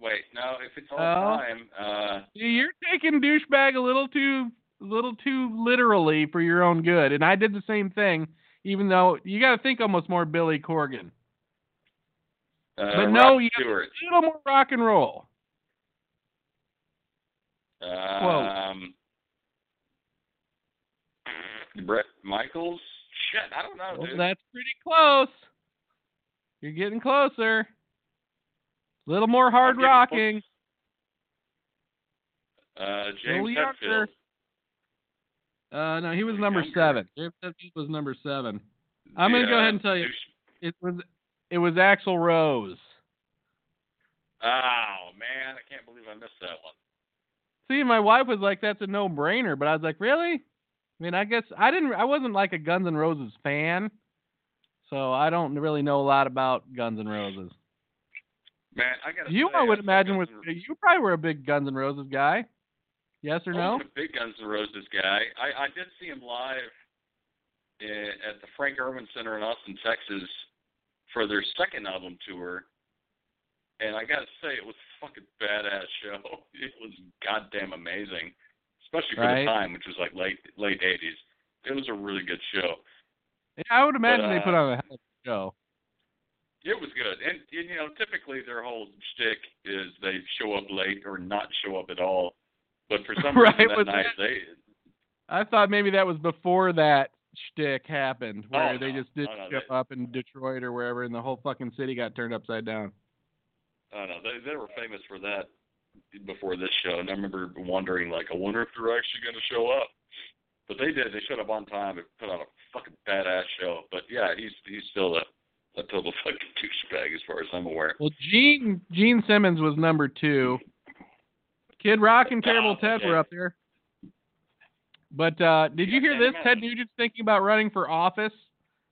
Wait, no, if it's all Oh. time, uh, You're taking douchebag a little too a little too literally for your own good, and I did the same thing. Even though you got to think almost more Billy Corgan, uh But no, Rod you- Stewart. a little more rock and roll. Um, Bret Michaels. Shit, I don't know, Well, dude. that's pretty close. You're getting closer. A little more hard rocking. Uh, James Hetfield. Uh, no, he was number Younger. seven. James Hetfield was number seven. I'm gonna go ahead and tell you. It was it was Axl Rose. Oh man, I can't believe I missed that one. See, my wife was like, "That's a no-brainer," but I was like, "Really?" I mean, I guess I didn't. I wasn't like a Guns N' Roses fan, so I don't really know a lot about Guns N' Roses. Man, I gotta You, say, I would saw imagine, was N' you probably were a big Guns N' Roses guy. Yes or I no? wasn't a big Guns N' Roses guy. I, I did see him live i- at the Frank Erwin Center in Austin, Texas, for their second album tour, and I gotta say it was a fucking badass show. [LAUGHS] It was goddamn amazing, especially for Right. the time, which was like late late '80s. It was a really good show. Yeah, I would imagine they uh, put on a hell of a show. It was good, and, and you know, typically their whole shtick is they show up late or not show up at all. But for some [LAUGHS] Right, reason that night, that- they I thought maybe that was before that shtick happened, where Oh, they no. just didn't Oh, no, show they- up in Detroit or wherever, and the whole fucking city got turned upside down. I don't know. They they were famous for that before this show, and I remember wondering like, I wonder if they're actually going to show up. But they did. They showed up on time and put on a fucking badass show. But yeah, he's he's still a a total fucking douchebag as far as I'm aware. Well, Gene Gene Simmons was number two. Kid Rock and Terrible Oh, Ted were up there. But uh, did you hear this? Ted. Nugent's thinking about running for office,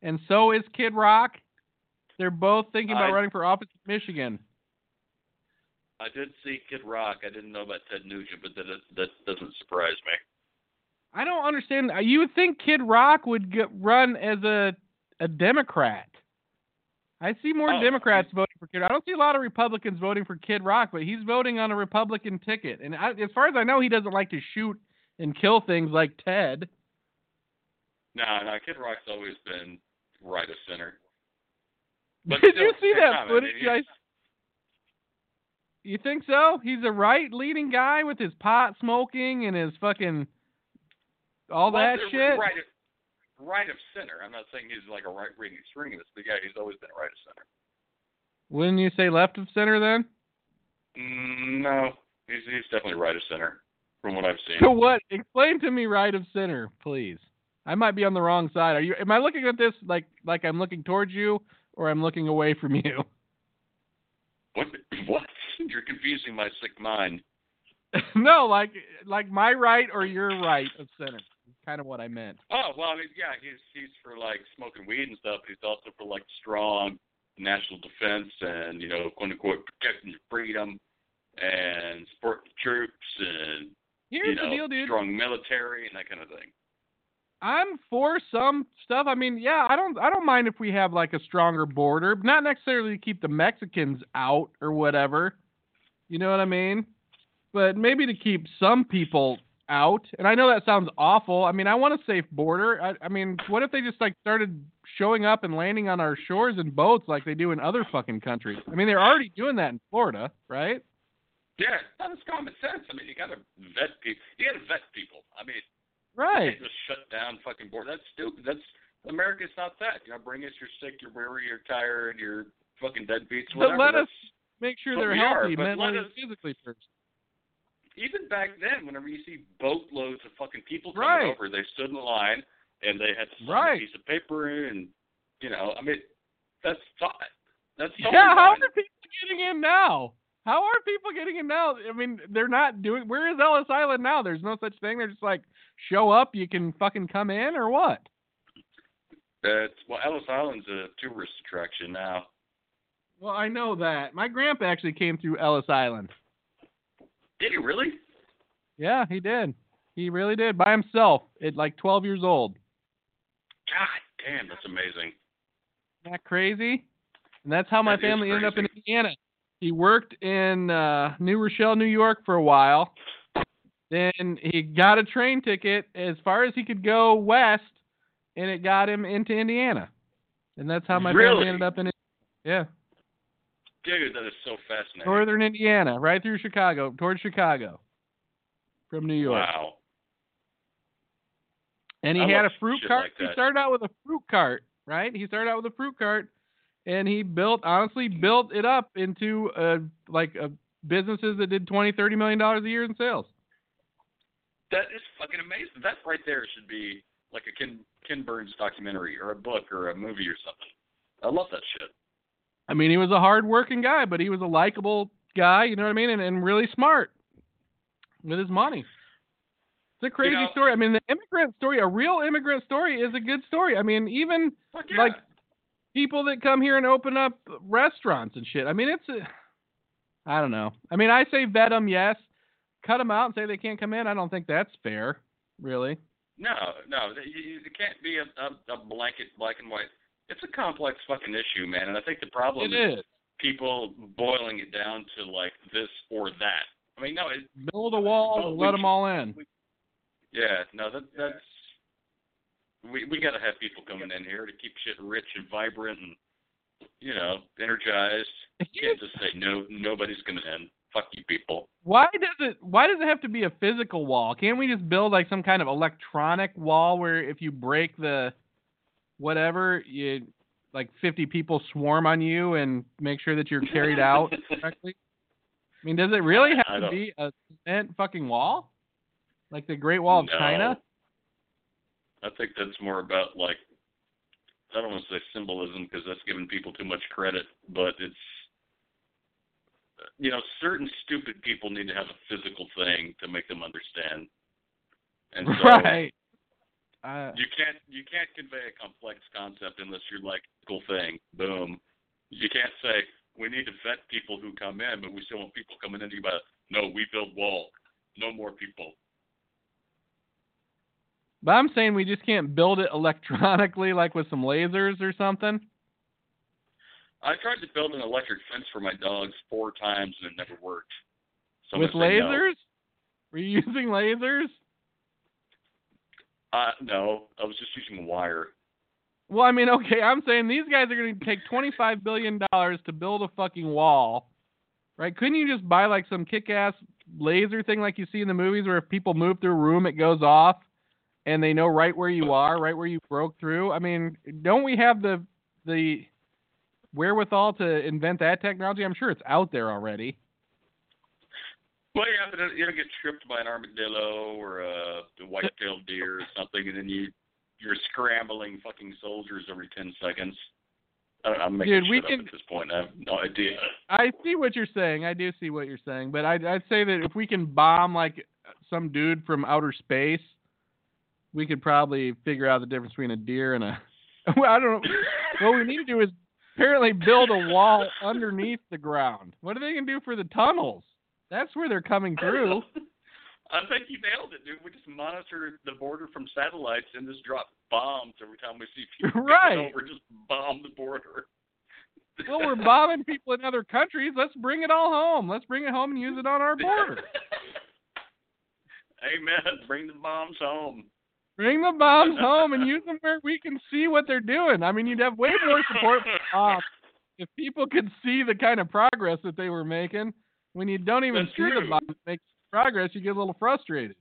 and so is Kid Rock. They're both thinking about I- running for office in Michigan. I did see Kid Rock. I didn't know about Ted Nugent, but that that doesn't surprise me. I don't understand. uh, You would think Kid Rock would get, run as a a Democrat. I see more Oh, Democrats voting for Kid. Rock. I don't see a lot of Republicans voting for Kid Rock, but he's voting on a Republican ticket. And I, as far as I know, he doesn't like to shoot and kill things like Ted. No, no, Kid Rock's always been right of center. [LAUGHS] But Did still, you see that I footage? guys? You think so? He's a right leading guy with his pot smoking and his fucking all well, that shit. Right of, right of center. I'm not saying he's like a right wing extremist, but yeah, he's always been right of center. Wouldn't you say left of center then? Mm, no, he's he's definitely right of center from what I've seen. So what? Explain to me right of center, please. I might be on the wrong side. Are you? Am I looking at this like like I'm looking towards you, or I'm looking away from you? [LAUGHS] What? [CLEARS THROAT] What? You're confusing my sick mind. [LAUGHS] no, like like my right or your right of center. Kind of what I meant. Oh well, I mean, yeah, he's he's for like smoking weed and stuff. He's also for like strong national defense and you know, quote unquote, protecting your freedom and supporting troops and Here's you know, the deal, dude. strong military and that kind of thing. I'm for some stuff. I mean, yeah, I don't I don't mind if we have like a stronger border, not necessarily to keep the Mexicans out or whatever. You know what I mean? But maybe to keep some people out. And I know that sounds awful. I mean, I want a safe border. I, I mean, what if they just like started showing up and landing on our shores in boats like they do in other fucking countries? I mean, they're already doing that in Florida, right? Yeah, that is common sense. I mean, you got to vet people. You got to vet people. I mean, Right. just shut down fucking border. That's stupid. That's America's not that. You know, bring us your sick, your weary, your tired, your fucking deadbeats, But whatever. let us That's- make sure they're we are, healthy mentally and physically first. even back then, whenever you see boatloads of fucking people coming Right. over, they stood in line and they had to Right. a piece of paper and you know, I mean, that's fine. That's Yeah, how are people getting in now? How are people getting in now? I mean, they're not doing. Where is Ellis Island now? There's no such thing. They're just like, show up, you can fucking come in, or what? That's well, Ellis Island's a tourist attraction now. Well, I know that. My grandpa actually came through Ellis Island. Did he really? Yeah, he did. He really did by himself at like 12 years old. God damn, that's amazing. Isn't that crazy? And that's how my That family ended up in. Indiana. He worked in uh, New Rochelle, New York for a while. Then he got a train ticket as far as he could go west, and it got him into Indiana. And that's how my Really? family ended up in yeah, Dude, that is so fascinating. northern Indiana, right through Chicago, towards Chicago. from New York. Wow. And he I had a fruit cart. like he started out with a fruit cart, right? He started out with a fruit cart, and he built, honestly, built it up into uh, like uh businesses that did twenty, thirty million dollars a year in sales. That is fucking amazing. That right there should be like a Ken Ken Burns documentary or a book or a movie or something. I love that shit. I mean, he was a hard-working guy, but he was a likable guy. You know what I mean? And, and really smart with his money. It's a crazy know- story. I mean, the immigrant story, a real immigrant story, is a good story. I mean, even yeah. like people that come here and open up restaurants and shit. I mean, it's a, [SIGHS] I don't know. I mean, I say vet them, yes. Cut them out and say they can't come in. I don't think that's fair, really. no, no, th- you, you- it can't be a, a, a blanket black and white. It's a complex fucking issue, man. And I think the problem is people boiling it down to like this or that. I mean, no, it, Build a wall and we let them all in. yeah, no, that that's we we got to have people coming in here to keep shit rich and vibrant and you know energized. You can't just say no, nobody's gonna end. Fuck you, people. Why does it? Why does it have to be a physical wall? Can't we just build like some kind of electronic wall where if you break the whatever, you like 50 people swarm on you and make sure that you're carried out [LAUGHS] correctly? I mean, does it really have to be a cement fucking wall? Like the Great Wall of No. China? I think that's more about like I don't want to say symbolism because that's giving people too much credit, but it's you know certain stupid people need to have a physical thing to make them understand. And so right. Uh, you can't you can't convey a complex concept unless you're like cool thing. Boom. You can't say we need to vet people who come in, but we still want people coming in. You about no, we build wall, no more people. But I'm saying we just can't build it electronically, like with some lasers or something. I tried to build an electric fence for my dogs four times and it never worked. So with gonna no. lasers? Were you [LAUGHS] using lasers? Uh, no, I was just using wire. Well, I mean, okay, I'm saying these guys are going to take $25 billion to build a fucking wall, right? Couldn't you just buy like some kick ass laser thing like you see in the movies where if people move through a room, it goes off and they know right where you are, right where you broke through? I mean, don't we have the, the wherewithal to invent that technology? I'm sure it's out there already. Well, yeah, but you'll get tripped by an armadillo or a white-tailed deer or something, and then you you're scrambling fucking soldiers every ten seconds. I I'm making Dude, we can- at this point. I have no idea. I see what you're saying. I do see what you're saying, but I'd, I'd say that if we can bomb like some dude from outer space, we could probably figure out the difference between a deer and a. [LAUGHS] Well, I don't know. What we need to do is apparently build a wall underneath the ground. What are they gonna do for the tunnels? That's where they're coming through. I think you nailed it, dude. We just monitor the border from satellites and just drop bombs every time we see people [LAUGHS] Right. coming over. Just bomb the border. Well, we're [LAUGHS] bombing people in other countries. Let's bring it all home. Let's bring it home and use it on our border. Amen. Bring the bombs home. Bring the bombs home and use them where we can see what they're doing. I mean, you'd have way more support for if people could see the kind of progress that they were making. When you don't even That's see the true. bomb make progress, you get a little frustrated.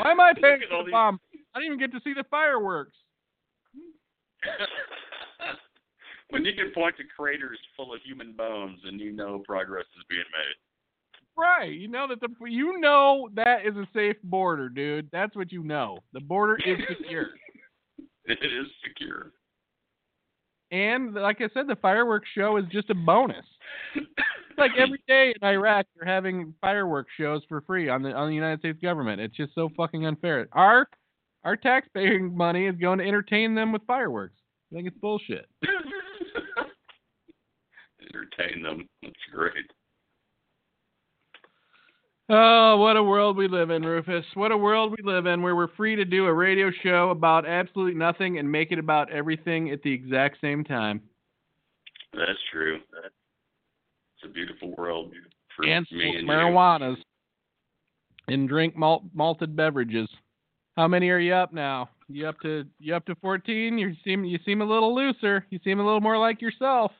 Why am I [LAUGHS] paying for all the these- bomb? I didn't even get to see the fireworks. [LAUGHS] when you can point to craters full of human bones and you know progress is being made. Right. You know that the you know that is a safe border, dude. That's what you know. The border is secure. [LAUGHS] It is secure. And like I said, the fireworks show is just a bonus. Like every day in Iraq, they're having fireworks shows for free on the on the United States government. It's just so fucking unfair. Our our taxpaying money is going to entertain them with fireworks. I think it's bullshit. [LAUGHS] Entertain them. That's great. Oh, what a world we live in, Rufus. What a world we live in where we're free to do a radio show about absolutely nothing and make it about everything at the exact same time. That's true. It's a beautiful world for and me smoke and marijuanas and drink malt malted beverages. How many are you up now? You up to you up to fourteen? You seem you seem a little looser. You seem a little more like yourself.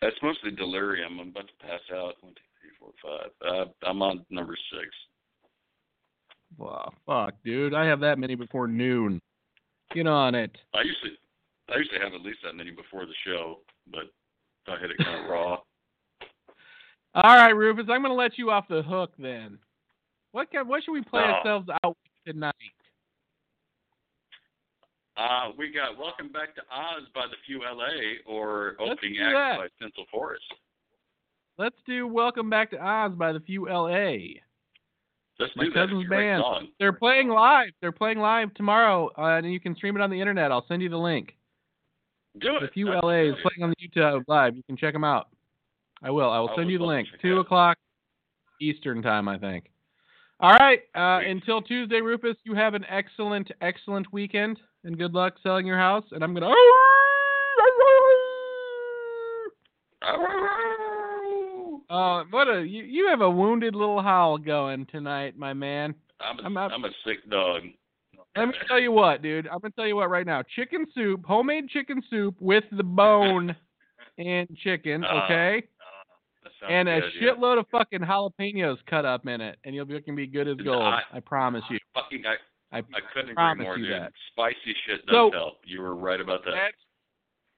That's mostly delirium. I'm about to pass out four, five. Uh, I'm on number six. Wow, fuck, dude. I have that many before noon. Get on it. I used to, I used to have at least that many before the show, but I hit it kind of [LAUGHS] raw. All right, Rufus, I'm going to let you off the hook then. What can, what should we play oh. ourselves out tonight? Uh, we got Welcome Back to Oz by The Few LA or Let's Opening Act by Central Forest. Let's do "Welcome Back to Oz" by the Few L.A. Just my cousin's band. Song. They're playing live. They're playing live tomorrow, uh, and you can stream it on the internet. I'll send you the link. Do it. The Few That's L.A. is playing on the YouTube live. You can check them out. I will. I will I send you the link. Two o'clock Eastern time, I think. All right. Uh, until Tuesday, Rufus. You have an excellent, excellent weekend, and good luck selling your house. And I'm gonna. [LAUGHS] Uh, what a you, you have a wounded little howl going tonight, my man. I'm a, I'm, a, I'm a sick dog. Let me tell you what, dude. I'm gonna tell you what right now. Chicken soup, homemade chicken soup with the bone [LAUGHS] and chicken, uh, okay? Uh, uh, and a shitload yeah. of fucking jalapenos cut up in it, and you'll be looking be good as gold. I, I promise you. Fucking I, I, I couldn't agree more, dude. That. Spicy shit does so, help. You were right about that. That's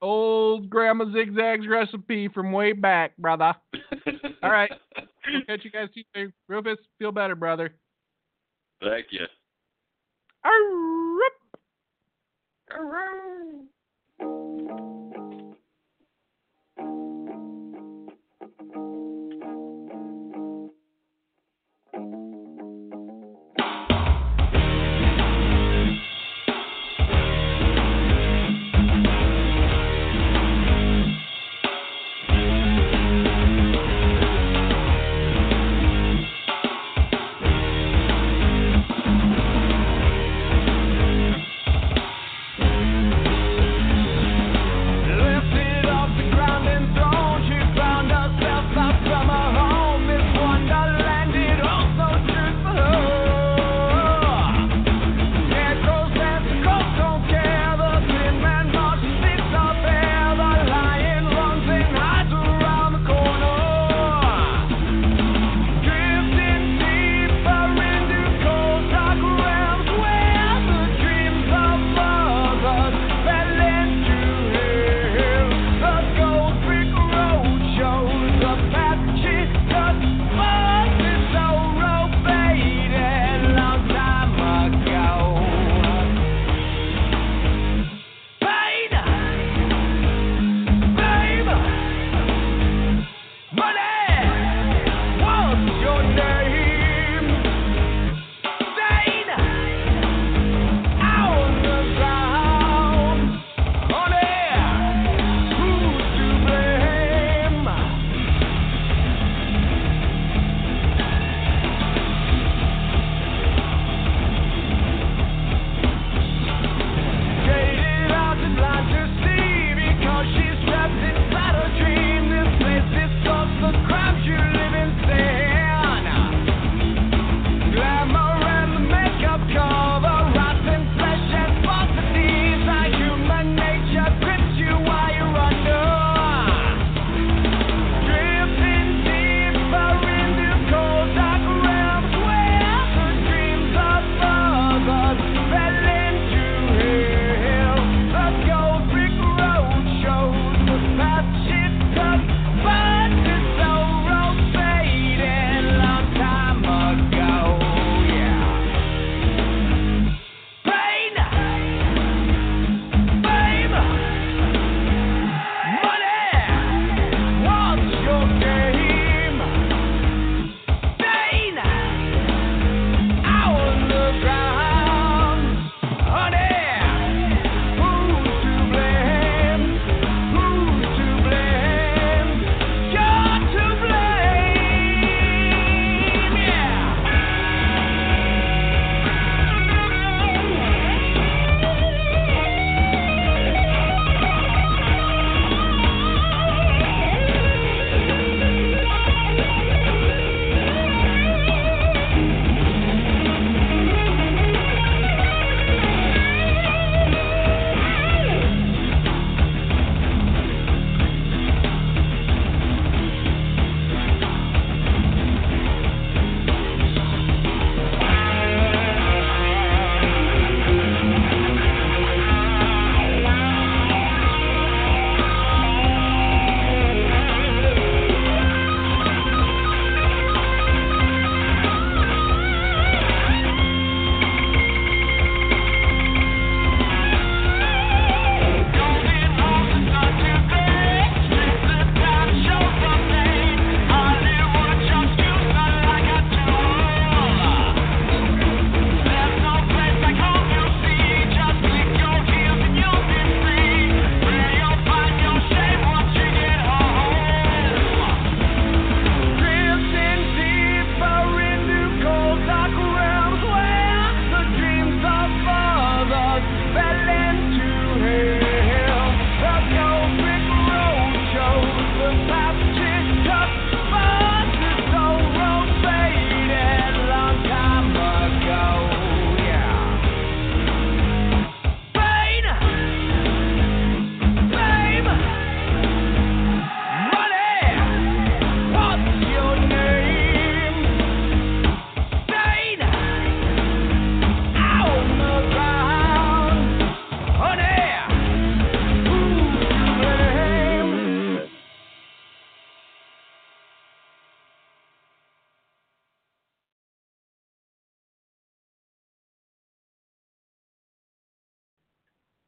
old Grandma Zigzag's recipe from way back, brother. [LAUGHS] All right. We'll catch you guys Tuesday. Rufus, feel better, brother. Thank you.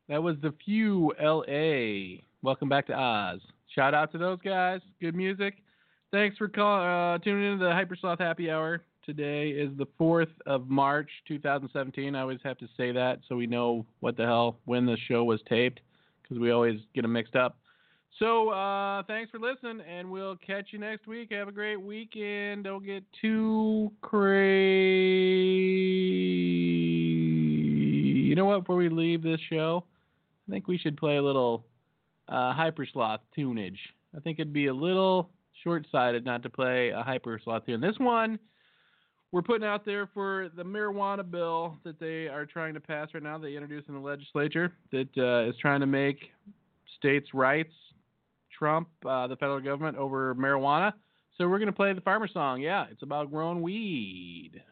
Was the Few LA. Welcome back to Oz. Shout out to those guys. Good music. Thanks for call, uh, tuning in to the Hypersloth Happy Hour. Today is the 4th of March, 2017. I always have to say that so we know what the hell when the show was taped because we always get them mixed up. So uh, thanks for listening, and we'll catch you next week. Have a great weekend. Don't get too crazy. You know what? Before we leave this show, I think we should play a little uh, Hypersloth tunage. I think it'd be a little short-sighted not to play a Hypersloth tune. This one we're putting out there for the marijuana bill that they are trying to pass right now. They introduced in the legislature that uh, is trying to make states' rights trump uh, the federal government over marijuana. So we're going to play the farmer song. Yeah, it's about growing weed.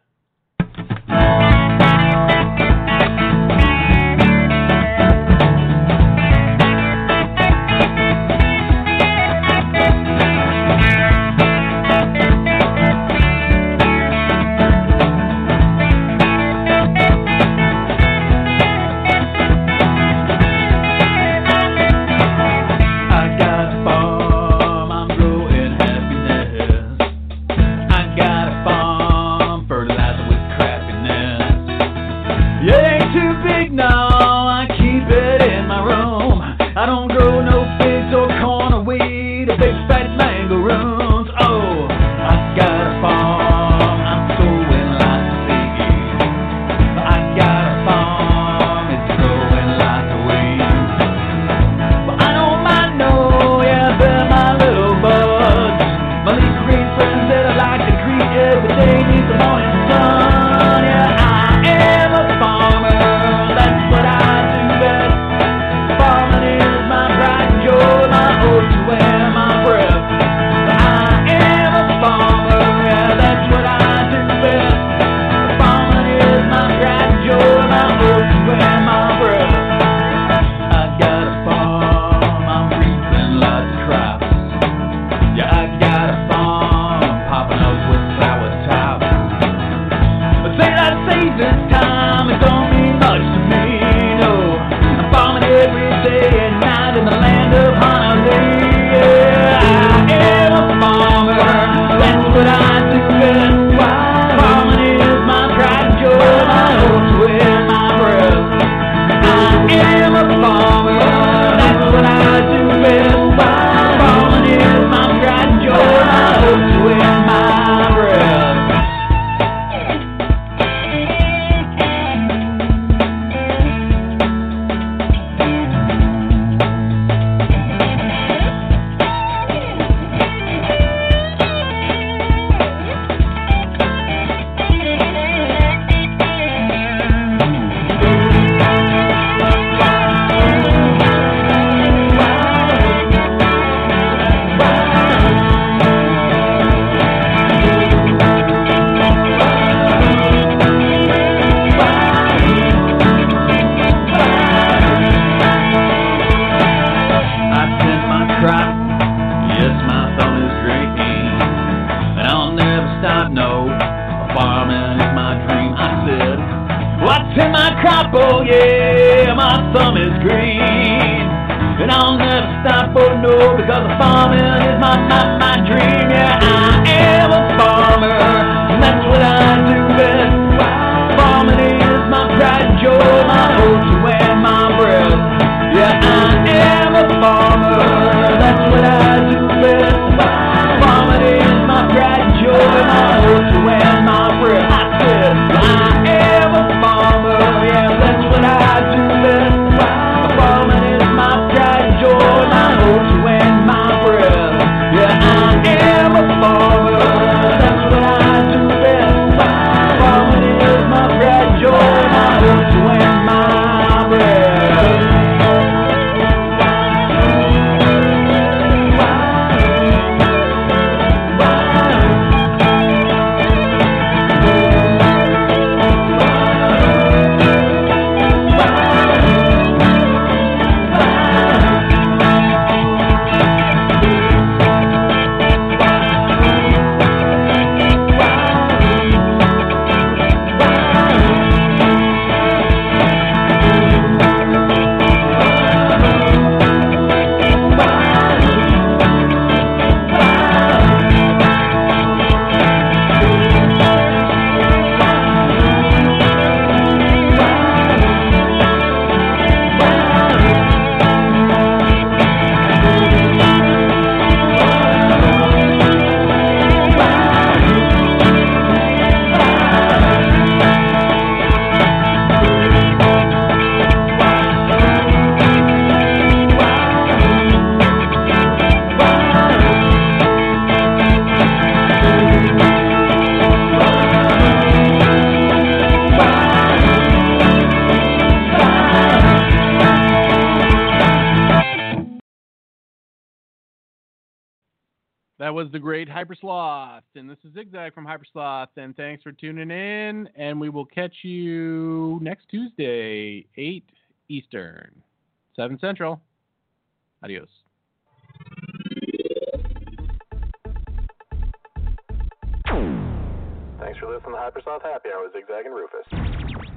And thanks for tuning in, and we will catch you next Tuesday, 8 Eastern, 7 Central. Adios. Thanks for listening to Hypersloth Happy Hour with Zigzag and Rufus.